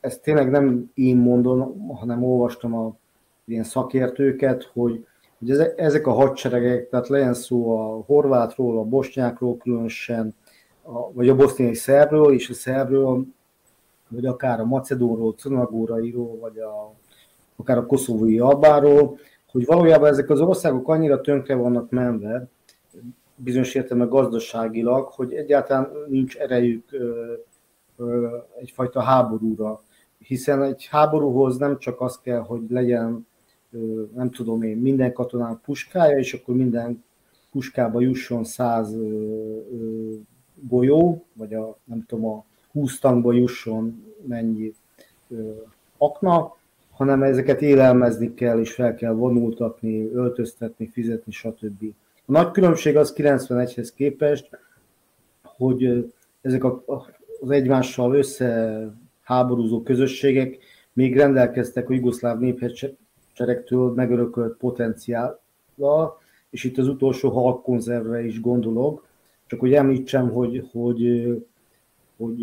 ezt tényleg nem én mondom, hanem olvastam a ilyen szakértőket, hogy, hogy ezek a hadseregek, tehát legyen szó a horvátról, a bosnyákról különösen, a, vagy a boszniai szerbről és a szerbről, vagy akár a macedóról, cunagórairól, vagy a, akár a koszovói albáról, hogy valójában ezek az országok annyira tönkre vannak menve, bizonyos értelemben gazdaságilag, hogy egyáltalán nincs erejük ö, ö, egyfajta háborúra hiszen egy háborúhoz nem csak az kell, hogy legyen, nem tudom én, minden katonán puskája, és akkor minden puskába jusson száz golyó, vagy a, nem tudom, a 20 tankba jusson mennyi akna, hanem ezeket élelmezni kell, és fel kell vonultatni, öltöztetni, fizetni, stb. A nagy különbség az 91-hez képest, hogy ezek a, az egymással össze háborúzó közösségek még rendelkeztek a jugoszláv néphadseregtől megörökölt potenciállal, és itt az utolsó halkonzervre is gondolok, csak hogy említsem, hogy, hogy, hogy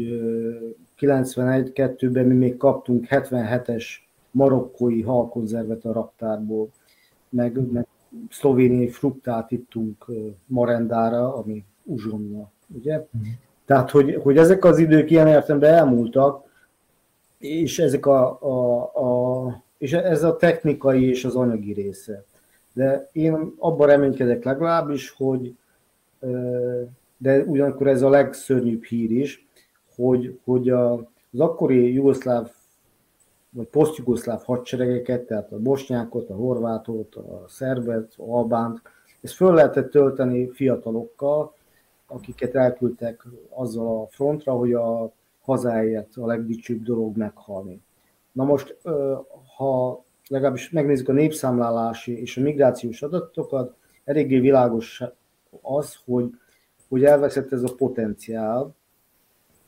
91-2-ben mi még kaptunk 77-es marokkói halkonzervet a raktárból, meg, meg szlovéniai fruktát ittunk marendára, ami uzsonna, ugye? Mm. Tehát, hogy, hogy ezek az idők ilyen értelemben elmúltak, és ezek a, a, a, és ez a technikai és az anyagi része. De én abban reménykedek legalábbis, hogy de ugyanakkor ez a legszörnyűbb hír is, hogy, hogy az akkori jugoszláv vagy posztjugoszláv hadseregeket, tehát a bosnyákot, a horvátot, a szerbet, a albánt, ezt föl lehetett tölteni fiatalokkal, akiket elküldtek azzal a frontra, hogy a hazáért a legdicsőbb dolog meghalni. Na most, ha legalábbis megnézzük a népszámlálási és a migrációs adatokat, eléggé világos az, hogy, hogy elveszett ez a potenciál,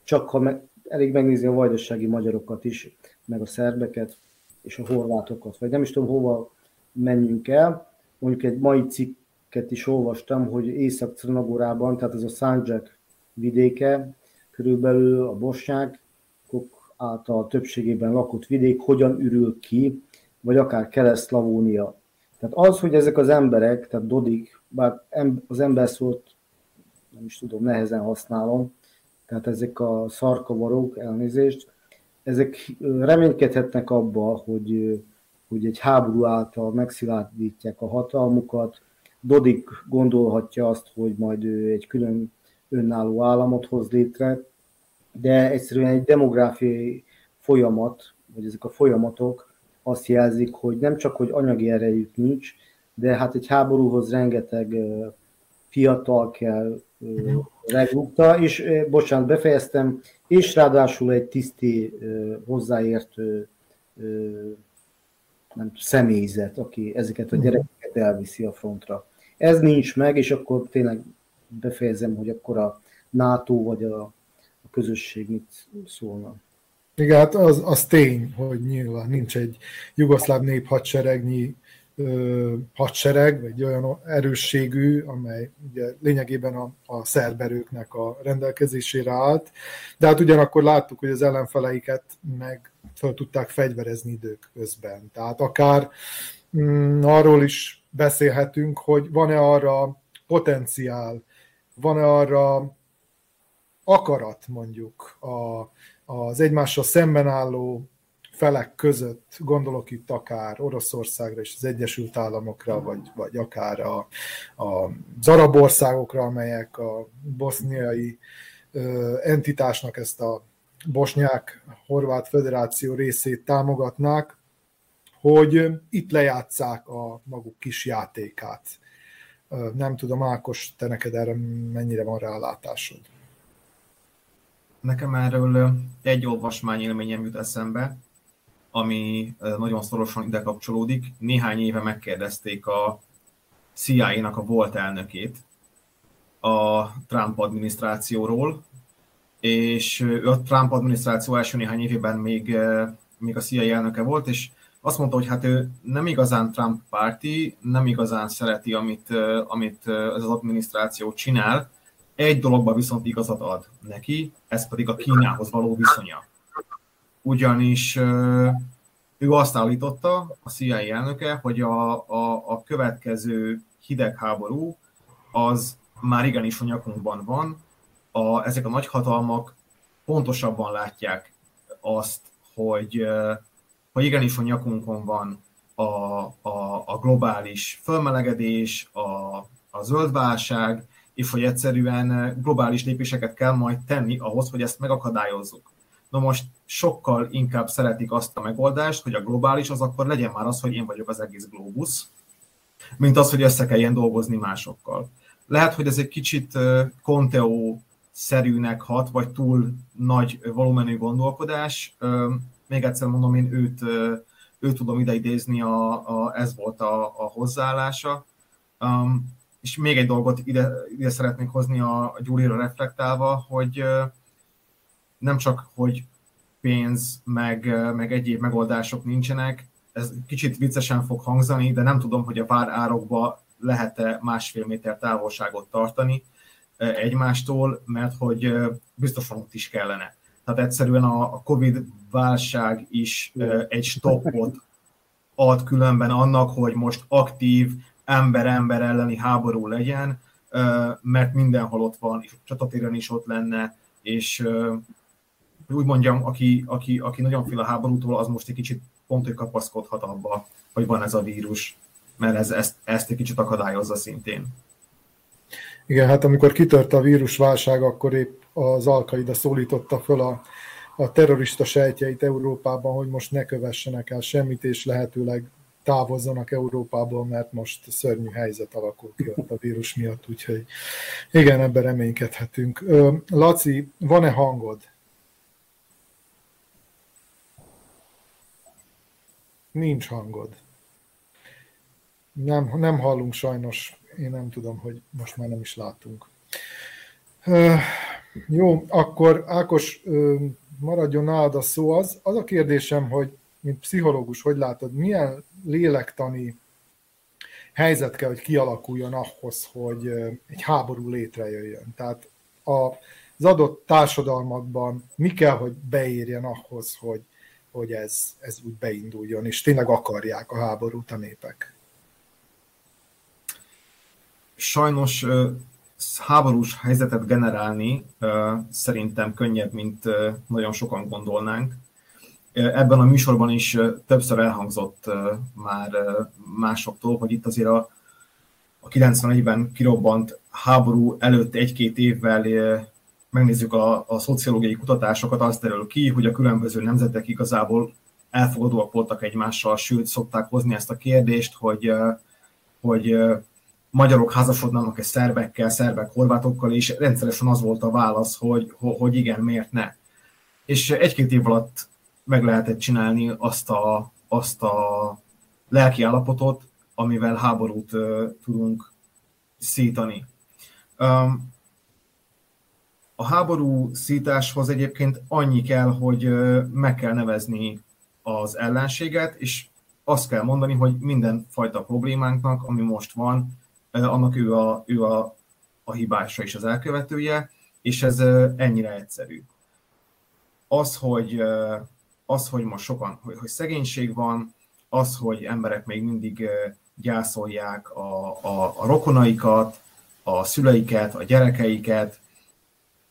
csak ha me, elég megnézni a vajdasági magyarokat is, meg a szerbeket és a horvátokat, vagy nem is tudom hova menjünk el. Mondjuk egy mai cikket is olvastam, hogy észak tehát ez a Szándzsek vidéke, körülbelül a bosnyákok által többségében lakott vidék hogyan ürül ki, vagy akár Kelet-Szlavónia. Tehát az, hogy ezek az emberek, tehát Dodik, bár az ember szót nem is tudom, nehezen használom, tehát ezek a szarkavarok, elnézést, ezek reménykedhetnek abba, hogy, hogy egy háború által megszilárdítják a hatalmukat. Dodik gondolhatja azt, hogy majd ő egy külön önálló államot hoz létre, de egyszerűen egy demográfiai folyamat, vagy ezek a folyamatok azt jelzik, hogy nem csak, hogy anyagi erejük nincs, de hát egy háborúhoz rengeteg fiatal kell regrúgta, és bocsánat, befejeztem, és ráadásul egy tiszti hozzáértő nem személyzet, aki ezeket a gyerekeket elviszi a frontra. Ez nincs meg, és akkor tényleg befejezem, hogy akkor a NATO vagy a, a közösség mit szólna. Igen, hát az, az tény, hogy nyilván nincs egy jugoszláv néphadseregnyi ö, hadsereg, vagy olyan erősségű, amely ugye lényegében a, a szerberőknek a rendelkezésére állt, de hát ugyanakkor láttuk, hogy az ellenfeleiket meg fel tudták fegyverezni idők közben. Tehát akár mm, arról is beszélhetünk, hogy van-e arra potenciál, van-e arra akarat mondjuk a, az egymással szemben álló felek között, gondolok itt akár Oroszországra és az Egyesült Államokra, vagy, vagy akár a, a arab országokra, amelyek a boszniai ö, entitásnak ezt a bosnyák-horvát federáció részét támogatnák, hogy itt lejátszák a maguk kis játékát. Nem tudom, Ákos, te neked erre mennyire van rálátásod? Nekem erről egy olvasmány élményem jut eszembe, ami nagyon szorosan ide kapcsolódik. Néhány éve megkérdezték a CIA-nak a volt elnökét a Trump adminisztrációról, és ő a Trump adminisztráció első néhány évében még, még a CIA elnöke volt, és azt mondta, hogy hát ő nem igazán Trump párti, nem igazán szereti, amit, amit ez az adminisztráció csinál, egy dologban viszont igazat ad neki, ez pedig a Kínához való viszonya. Ugyanis ő azt állította, a CIA elnöke, hogy a, a, a következő hidegháború az már igenis a nyakunkban van, a, ezek a nagyhatalmak pontosabban látják azt, hogy, hogy igenis a nyakunkon van a, a, a globális fölmelegedés, a, a zöld válság, és hogy egyszerűen globális lépéseket kell majd tenni ahhoz, hogy ezt megakadályozzuk. Na most sokkal inkább szeretik azt a megoldást, hogy a globális az akkor legyen már az, hogy én vagyok az egész globus, mint az, hogy össze kelljen dolgozni másokkal. Lehet, hogy ez egy kicsit Conteo szerűnek hat, vagy túl nagy volumenű gondolkodás. Még egyszer mondom, én őt, őt tudom ide idézni, a, a, ez volt a, a hozzáállása. Um, és még egy dolgot ide, ide szeretnék hozni a, a Gyurira reflektálva, hogy nem csak, hogy pénz, meg, meg egyéb megoldások nincsenek, ez kicsit viccesen fog hangzani, de nem tudom, hogy a vár árokba lehet-e másfél méter távolságot tartani egymástól, mert hogy biztosan ott is kellene. Tehát egyszerűen a Covid válság is egy stoppot ad különben annak, hogy most aktív ember-ember elleni háború legyen, mert mindenhol ott van, és csatatéren is ott lenne, és úgy mondjam, aki, aki, aki nagyon fél a háborútól, az most egy kicsit pont, hogy kapaszkodhat abba, hogy van ez a vírus, mert ez, ezt, ezt egy kicsit akadályozza szintén. Igen, hát amikor kitört a vírusválság, akkor épp az Alkaida szólította föl a, a terrorista sejtjeit Európában, hogy most ne kövessenek el semmit, és lehetőleg távozzanak Európából, mert most szörnyű helyzet alakul ki a vírus miatt, úgyhogy igen, ebben reménykedhetünk. Laci, van-e hangod? Nincs hangod. Nem, nem hallunk sajnos. Én nem tudom, hogy most már nem is látunk. Jó, akkor Ákos, maradjon nálad a szó. Az, az a kérdésem, hogy mint pszichológus, hogy látod, milyen lélektani helyzet kell, hogy kialakuljon ahhoz, hogy egy háború létrejöjjön. Tehát az adott társadalmakban mi kell, hogy beérjen ahhoz, hogy, hogy ez, ez úgy beinduljon, és tényleg akarják a háborút a népek? Sajnos háborús helyzetet generálni szerintem könnyebb, mint nagyon sokan gondolnánk. Ebben a műsorban is többször elhangzott már másoktól, hogy itt azért a, a 91-ben kirobbant háború előtt egy-két évvel megnézzük a, a szociológiai kutatásokat, az derül ki, hogy a különböző nemzetek igazából elfogadóak voltak egymással, sőt szokták hozni ezt a kérdést, hogy, hogy magyarok házasodnának-e szerbekkel, szerbek horvátokkal, és rendszeresen az volt a válasz, hogy, hogy igen, miért ne. És egy-két év alatt meg lehetett csinálni azt a, azt a lelki állapotot, amivel háborút tudunk szítani. A háború szításhoz egyébként annyi kell, hogy meg kell nevezni az ellenséget, és azt kell mondani, hogy minden fajta problémánknak, ami most van, annak ő a, ő a, a hibása és az elkövetője, és ez uh, ennyire egyszerű. Az, hogy, az, hogy most sokan, hogy, hogy szegénység van, az, hogy emberek még mindig gyászolják a, a, a rokonaikat, a szüleiket, a gyerekeiket,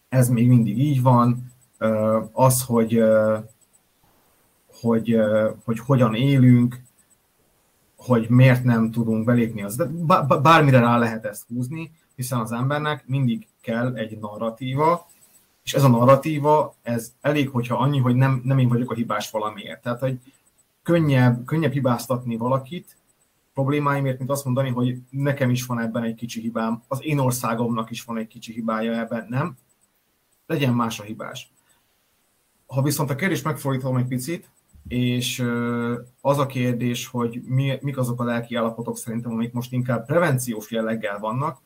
ez még mindig így van. Az, hogy, hogy, hogy hogyan élünk, hogy miért nem tudunk belépni, az, de bármire rá lehet ezt húzni, hiszen az embernek mindig kell egy narratíva, és ez a narratíva, ez elég, hogyha annyi, hogy nem, nem én vagyok a hibás valamiért. Tehát, hogy könnyebb, könnyebb hibáztatni valakit problémáimért, mint azt mondani, hogy nekem is van ebben egy kicsi hibám, az én országomnak is van egy kicsi hibája ebben, nem? Legyen más a hibás. Ha viszont a kérdés megfordítom egy picit, és az a kérdés, hogy mi, mik azok a lelki állapotok szerintem, amik most inkább prevenciós jelleggel vannak.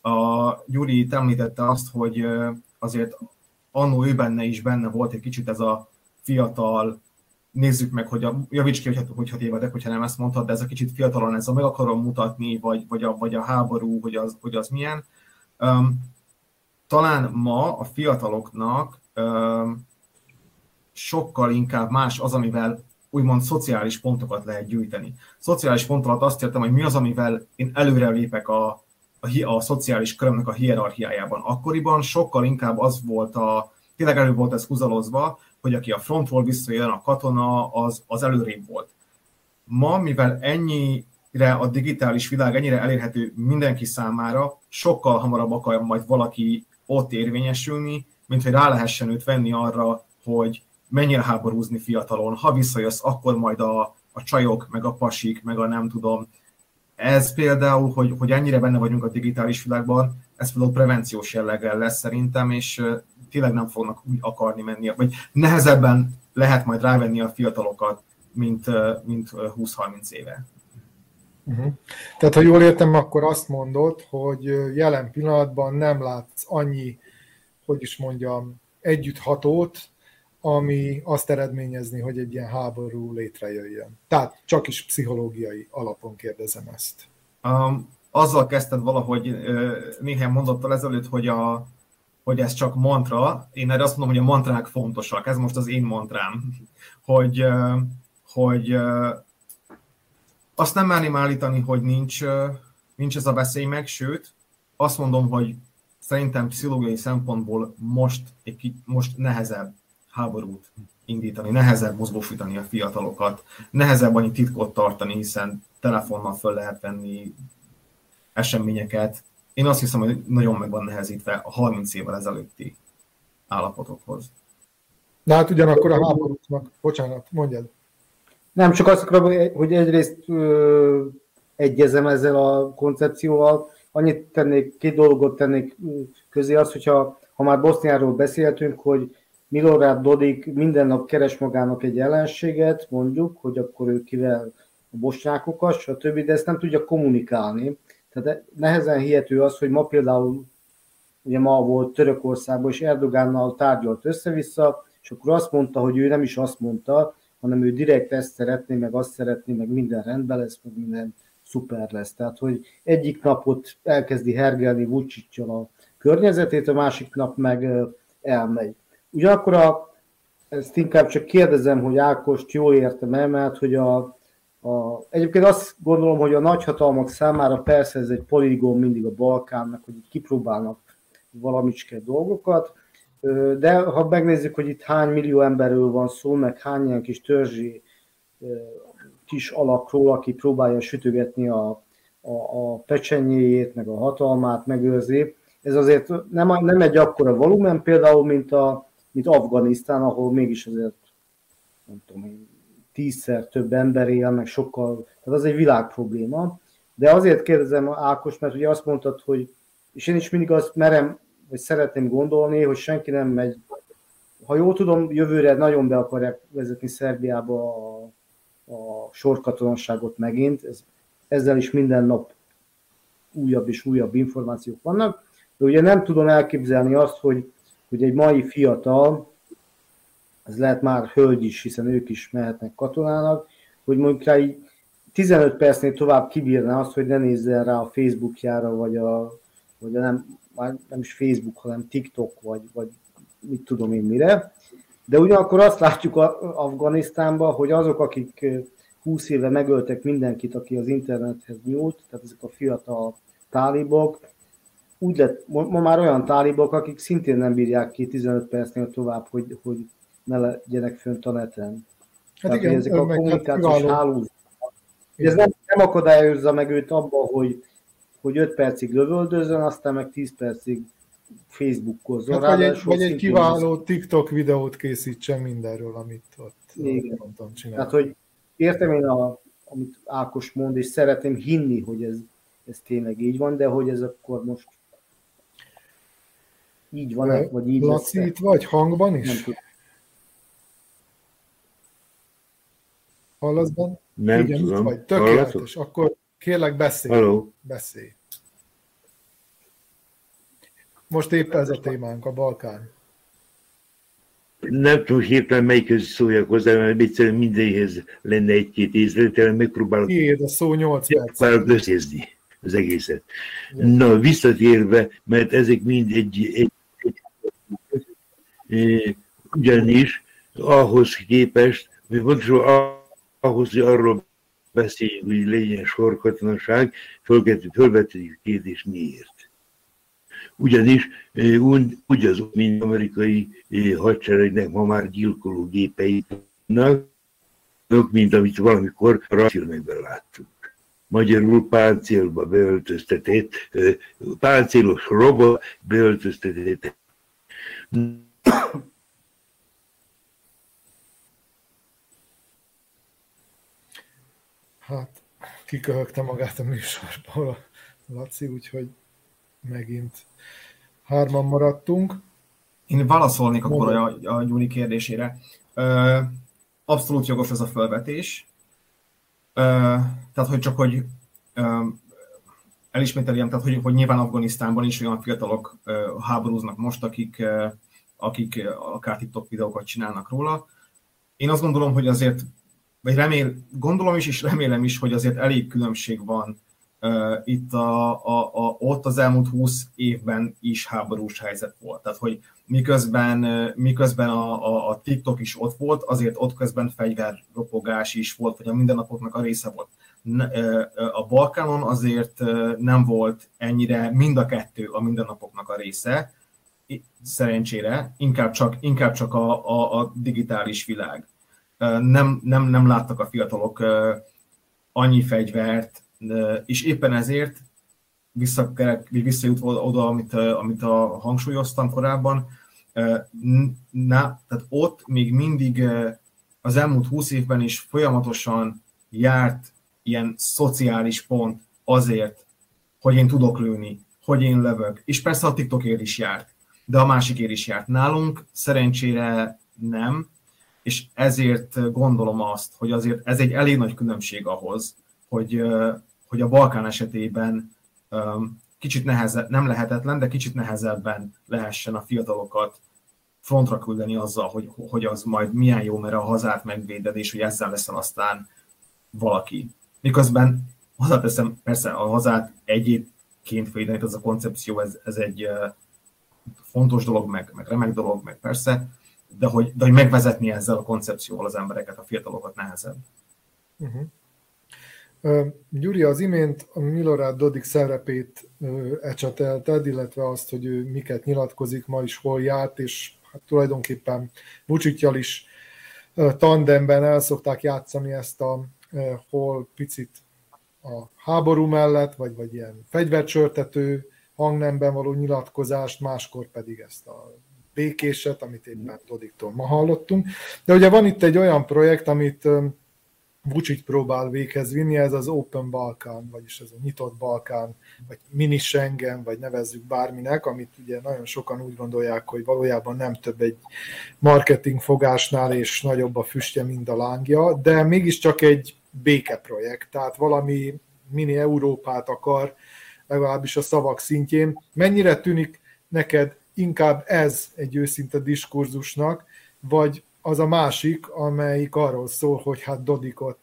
A Gyuri említette azt, hogy azért annó ő benne is benne volt egy kicsit ez a fiatal, nézzük meg, hogy a, javíts ki, hogyha, hogyha tévedek, hogyha nem ezt mondtad, de ez a kicsit fiatalon, ez a meg akarom mutatni, vagy, vagy, a, vagy a háború, hogy az, hogy az milyen. Um, talán ma a fiataloknak um, sokkal inkább más az, amivel úgymond szociális pontokat lehet gyűjteni. Szociális pont alatt azt értem, hogy mi az, amivel én előre lépek a, a, a szociális körömnek a hierarchiájában. Akkoriban sokkal inkább az volt a, tényleg elő volt ez húzalozva, hogy aki a frontról visszajön, a katona, az, az előrébb volt. Ma, mivel ennyire a digitális világ ennyire elérhető mindenki számára, sokkal hamarabb akar majd valaki ott érvényesülni, mint hogy rá lehessen őt venni arra, hogy mennyire háborúzni fiatalon, ha visszajössz, akkor majd a, a csajok, meg a pasik, meg a nem tudom. Ez például, hogy, hogy ennyire benne vagyunk a digitális világban, ez például prevenciós jelleggel lesz szerintem, és tényleg nem fognak úgy akarni menni, vagy nehezebben lehet majd rávenni a fiatalokat, mint, mint 20-30 éve. Uh-huh. Tehát, ha jól értem, akkor azt mondod, hogy jelen pillanatban nem látsz annyi, hogy is mondjam, együtthatót, ami azt eredményezni, hogy egy ilyen háború létrejöjjön. Tehát csak is pszichológiai alapon kérdezem ezt. Um, azzal kezdted valahogy néhány mondattal ezelőtt, hogy a, hogy ez csak mantra, én erre azt mondom, hogy a mantrák fontosak, ez most az én mantrám, hogy, hogy azt nem merném állítani, hogy nincs, nincs ez a veszély meg, sőt, azt mondom, hogy szerintem pszichológiai szempontból most, egy, most nehezebb háborút indítani, nehezebb mozgósítani a fiatalokat, nehezebb annyi titkot tartani, hiszen telefonnal föl lehet venni eseményeket, én azt hiszem, hogy nagyon meg van nehezítve a 30 évvel ezelőtti állapotokhoz. De hát ugyanakkor a háborúknak, bocsánat, mondjad. Nem, csak azt akarom, hogy egyrészt ö, egyezem ezzel a koncepcióval, annyit tennék, két dolgot tennék közé az, hogyha ha már Boszniáról beszéltünk, hogy Milorad Dodik minden nap keres magának egy ellenséget, mondjuk, hogy akkor ő kivel a bosnyákokat, stb., de ezt nem tudja kommunikálni. Tehát nehezen hihető az, hogy ma például, ugye ma volt Törökországban, és Erdogánnal tárgyalt össze-vissza, és akkor azt mondta, hogy ő nem is azt mondta, hanem ő direkt ezt szeretné, meg azt szeretné, meg minden rendben lesz, meg minden szuper lesz. Tehát, hogy egyik napot elkezdi hergelni vucic a környezetét, a másik nap meg elmegy. Ugyanakkor a, ezt inkább csak kérdezem, hogy Ákost jól értem el, mert hogy a, a, egyébként azt gondolom, hogy a nagyhatalmak számára persze ez egy poligón mindig a Balkánnak, hogy kipróbálnak valamicske dolgokat, de ha megnézzük, hogy itt hány millió emberről van szó, meg hány ilyen kis törzsi kis alakról, aki próbálja sütögetni a, a, a pecsenyéjét, meg a hatalmát megőrzi. Ez azért nem, nem egy akkora volumen például, mint, a, mint Afganisztán, ahol mégis azért nem tudom én, tízszer több ember él, meg sokkal, tehát az egy világprobléma. De azért kérdezem Ákos, mert ugye azt mondtad, hogy, és én is mindig azt merem, vagy szeretném gondolni, hogy senki nem megy, ha jól tudom, jövőre nagyon be akarják vezetni Szerbiába a, a sorkatonaságot megint, ez, ezzel is minden nap újabb és újabb információk vannak, de ugye nem tudom elképzelni azt, hogy, hogy egy mai fiatal, ez lehet már hölgy is, hiszen ők is mehetnek katonának, hogy mondjuk rá így 15 percnél tovább kibírná azt, hogy ne nézzen rá a Facebookjára, vagy a, vagy a nem, már nem is Facebook, hanem TikTok, vagy, vagy mit tudom én mire. De ugyanakkor azt látjuk Afganisztánban, hogy azok, akik 20 éve megöltek mindenkit, aki az internethez nyúlt, tehát ezek a fiatal tálibok, úgy lett, ma már olyan tálibok, akik szintén nem bírják ki 15 percnél tovább, hogy, hogy ne legyenek fönt a neten. Hát Tehát, igen, ezek a kommunikációs hálózatok. Ez nem, nem akadályozza meg őt abban, hogy, hogy 5 percig lövöldözön, aztán meg 10 percig Facebookozzon. Hát vagy, egy, vagy egy kiváló TikTok videót készítsen mindenről, amit ott Igen. mondtam csinálni. Tehát, hogy értem én, a, amit Ákos mond, és szeretném hinni, hogy ez, ez tényleg így van, de hogy ez akkor most így van vagy így Laci, lesz itt vagy hangban is? Nem tudom. Hallasz benne? Nem Igen, tudom. Vagy. Tökéletes. Akkor kérlek beszélj. Hello. Beszélj. Most épp ez a témánk, a Balkán. Nem tudom hirtelen melyikhez szóljak hozzá, mert egyszerűen mindenhez lenne egy-két észrevétel, megpróbálok. Tiéd, a szó 8 perc. Megpróbálok összezni az egészet. Ja. Na, visszatérve, mert ezek mind egy, egy ugyanis ahhoz képest, hogy pontosan ahhoz, hogy arról beszéljünk, hogy legyen sorkatonaság, fölvetődik a kérdés miért. Ugyanis úgy, úgy az, mint amerikai hadseregnek ma már gyilkoló gépei mint amit valamikor a láttunk. Magyarul páncélba beöltöztetett, páncélos robot beöltöztetett Hát, kiköhögte magát a műsorból a Laci, úgyhogy megint hárman maradtunk. Én válaszolnék akkor a, a Júni kérdésére. Ö, abszolút jogos ez a felvetés. Ö, tehát, hogy csak hogy ö, elismételjem, tehát hogy, hogy nyilván Afganisztánban is olyan fiatalok ö, háborúznak most, akik, ö, akik akár TikTok videókat csinálnak róla. Én azt gondolom, hogy azért vagy remél, gondolom is, és remélem is, hogy azért elég különbség van uh, itt a, a, a, ott az elmúlt 20 évben is háborús helyzet volt. Tehát, hogy miközben, uh, miközben a, a, a TikTok is ott volt, azért ott közben fegyverropogás is volt, vagy a mindennapoknak a része volt. A Balkánon azért nem volt ennyire mind a kettő a mindennapoknak a része, szerencsére, inkább csak, inkább csak a, a, a digitális világ. Nem, nem, nem láttak a fiatalok annyi fegyvert, és éppen ezért visszajutva oda, amit, amit a hangsúlyoztam korábban, na, tehát ott még mindig az elmúlt húsz évben is folyamatosan járt ilyen szociális pont azért, hogy én tudok lőni, hogy én lövök. És persze a TikTokért is járt, de a másikért is járt. Nálunk szerencsére nem, és ezért gondolom azt, hogy azért ez egy elég nagy különbség ahhoz, hogy, hogy a Balkán esetében kicsit nehezebb, nem lehetetlen, de kicsit nehezebben lehessen a fiatalokat frontra küldeni azzal, hogy, hogy az majd milyen jó, mert a hazát megvéded, és hogy ezzel leszel aztán valaki. Miközben hozzáteszem, persze a hazát egyébként védeni, ez a koncepció, ez, ez egy fontos dolog, meg, meg remek dolog, meg persze, de hogy, de hogy megvezetni ezzel a koncepcióval az embereket, a fiatalokat nehezebb. Uh-huh. Uh, Gyuri, az imént a Milorad Dodik szerepét uh, ecsetelted, illetve azt, hogy ő miket nyilatkozik, ma is hol járt, és hát tulajdonképpen Vucicjal is uh, tandemben el szokták játszani ezt a hol picit a háború mellett, vagy, vagy ilyen fegyvercsörtető hangnemben való nyilatkozást, máskor pedig ezt a békéset, amit éppen Dodiktól ma hallottunk. De ugye van itt egy olyan projekt, amit Vucic próbál véghez vinni, ez az Open Balkán, vagyis ez a nyitott Balkán, vagy mini Schengen, vagy nevezzük bárminek, amit ugye nagyon sokan úgy gondolják, hogy valójában nem több egy marketing fogásnál, és nagyobb a füstje, mint a lángja, de mégiscsak egy békeprojekt, tehát valami mini Európát akar, legalábbis a szavak szintjén. Mennyire tűnik neked inkább ez egy őszinte diskurzusnak, vagy az a másik, amelyik arról szól, hogy hát Dodikot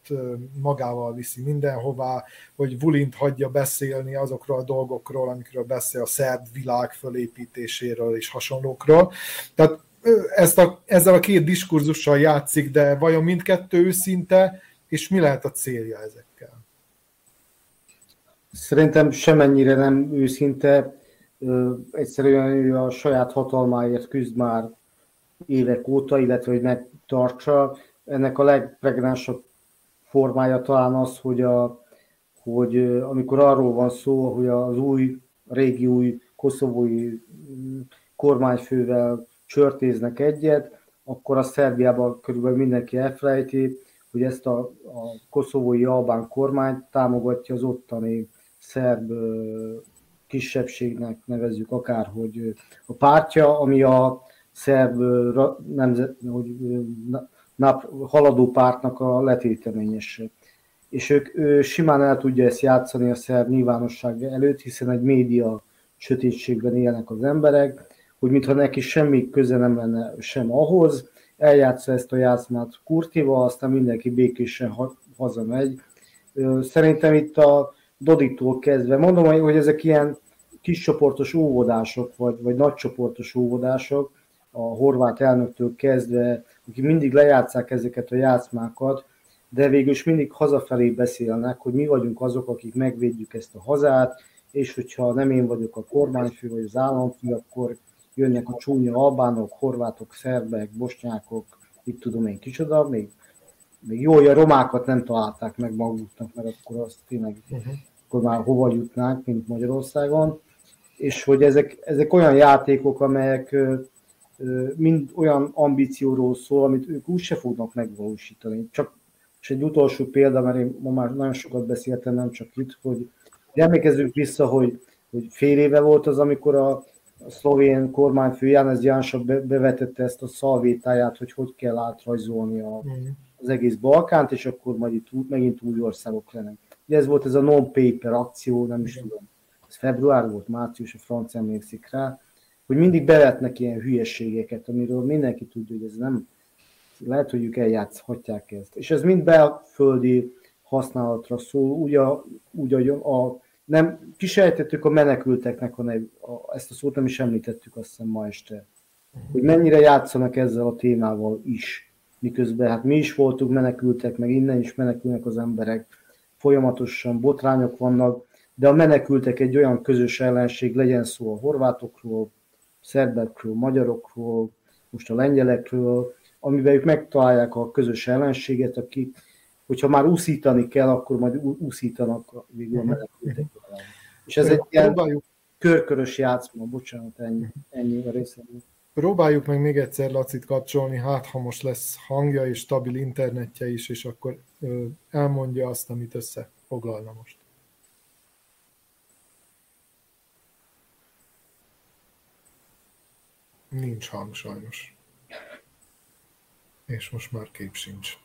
magával viszi mindenhová, hogy Vulint hagyja beszélni azokról a dolgokról, amikről beszél a szerb világ fölépítéséről és hasonlókról. Tehát ezt a, ezzel a két diskurzussal játszik, de vajon mindkettő őszinte, és mi lehet a célja ezekkel? Szerintem semennyire nem őszinte, egyszerűen ő a saját hatalmáért küzd már évek óta, illetve hogy megtartsa. Ennek a legpregnánsabb formája talán az, hogy, a, hogy amikor arról van szó, hogy az új, régi új koszovói kormányfővel csörtéznek egyet, akkor a Szerbiában körülbelül mindenki elfelejti, hogy ezt a, a koszovói albán kormányt támogatja az ottani szerb kisebbségnek nevezzük akárhogy a pártja, ami a szerb nemzet, hogy nap, haladó pártnak a letéteményese. És ők, ő simán el tudja ezt játszani a szerb nyilvánosság előtt, hiszen egy média sötétségben élnek az emberek, hogy mintha neki semmi köze nem lenne sem ahhoz, eljátsza ezt a játszmát Kurtival, aztán mindenki békésen hazamegy. Szerintem itt a Doditól kezdve, mondom, hogy ezek ilyen kiscsoportos óvodások, vagy, vagy nagycsoportos óvodások, a horvát elnöktől kezdve, akik mindig lejátszák ezeket a játszmákat, de végül is mindig hazafelé beszélnek, hogy mi vagyunk azok, akik megvédjük ezt a hazát, és hogyha nem én vagyok a kormányfő vagy az államfő, akkor jönnek a csúnya albánok, horvátok, szerbek, bosnyákok, itt tudom én kicsoda, még, még jó, hogy a romákat nem találták meg maguknak, mert akkor azt tényleg, uh-huh. Akkor már hova jutnánk, mint Magyarországon, és hogy ezek, ezek olyan játékok, amelyek mind olyan ambícióról szól, amit ők úgyse fognak megvalósítani. Csak és egy utolsó példa, mert én ma már nagyon sokat beszéltem, nem csak itt, hogy emlékezzünk vissza, hogy, hogy fél éve volt az, amikor a, a szlovén kormányfő János Jánsa be, bevetette ezt a szalvétáját, hogy hogy kell átrajzolni a, mm. az egész Balkánt, és akkor majd itt megint új országok lennek. Ugye ez volt ez a non-paper akció, nem is tudom, ez február volt, március, a francia emlékszik rá, hogy mindig bevetnek ilyen hülyeségeket, amiről mindenki tudja, hogy ez nem, lehet, hogy ők eljátszhatják ezt. És ez mind belföldi használatra szól, úgy, a, úgy a, a nem kisejtettük a menekülteknek, a, nev, a, ezt a szót nem is említettük azt hiszem ma este, hogy mennyire játszanak ezzel a témával is, miközben hát mi is voltunk menekültek, meg innen is menekülnek az emberek, folyamatosan botrányok vannak, de a menekültek egy olyan közös ellenség, legyen szó a horvátokról, szerbekről, magyarokról, most a lengyelekről, amiben ők megtalálják a közös ellenséget, akik, hogyha már úszítani kell, akkor majd úszítanak végül a mhm. menekültek. És ez egy ilyen körkörös játszma, bocsánat, ennyi, ennyi a részemről. Próbáljuk meg még egyszer Lacit kapcsolni, hát ha most lesz hangja és stabil internetje is, és akkor elmondja azt, amit összefoglalna most. Nincs hang sajnos. És most már kép sincs.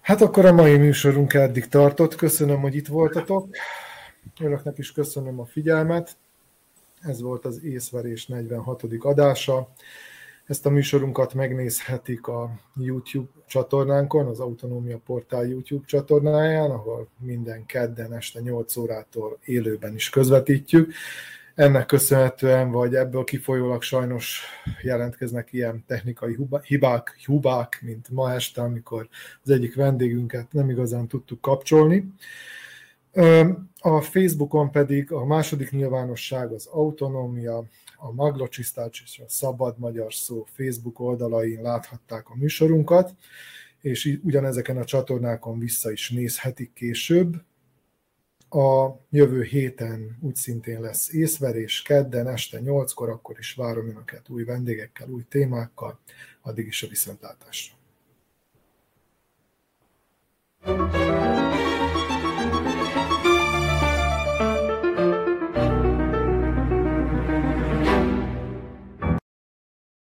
Hát akkor a mai műsorunk eddig tartott. Köszönöm, hogy itt voltatok. Önöknek is köszönöm a figyelmet. Ez volt az észverés 46. adása. Ezt a műsorunkat megnézhetik a YouTube csatornánkon, az Autonómia Portál YouTube csatornáján, ahol minden kedden este 8 órától élőben is közvetítjük ennek köszönhetően, vagy ebből kifolyólag sajnos jelentkeznek ilyen technikai hibák, hibák, mint ma este, amikor az egyik vendégünket nem igazán tudtuk kapcsolni. A Facebookon pedig a második nyilvánosság, az autonómia, a Maglocsisztács és a Szabad Magyar Szó Facebook oldalain láthatták a műsorunkat, és ugyanezeken a csatornákon vissza is nézhetik később, A jövő héten úgy szintén lesz észverés, kedden este 8-kor, akkor is várom Önöket új vendégekkel, új témákkal, addig is a viszontlátásra. thank you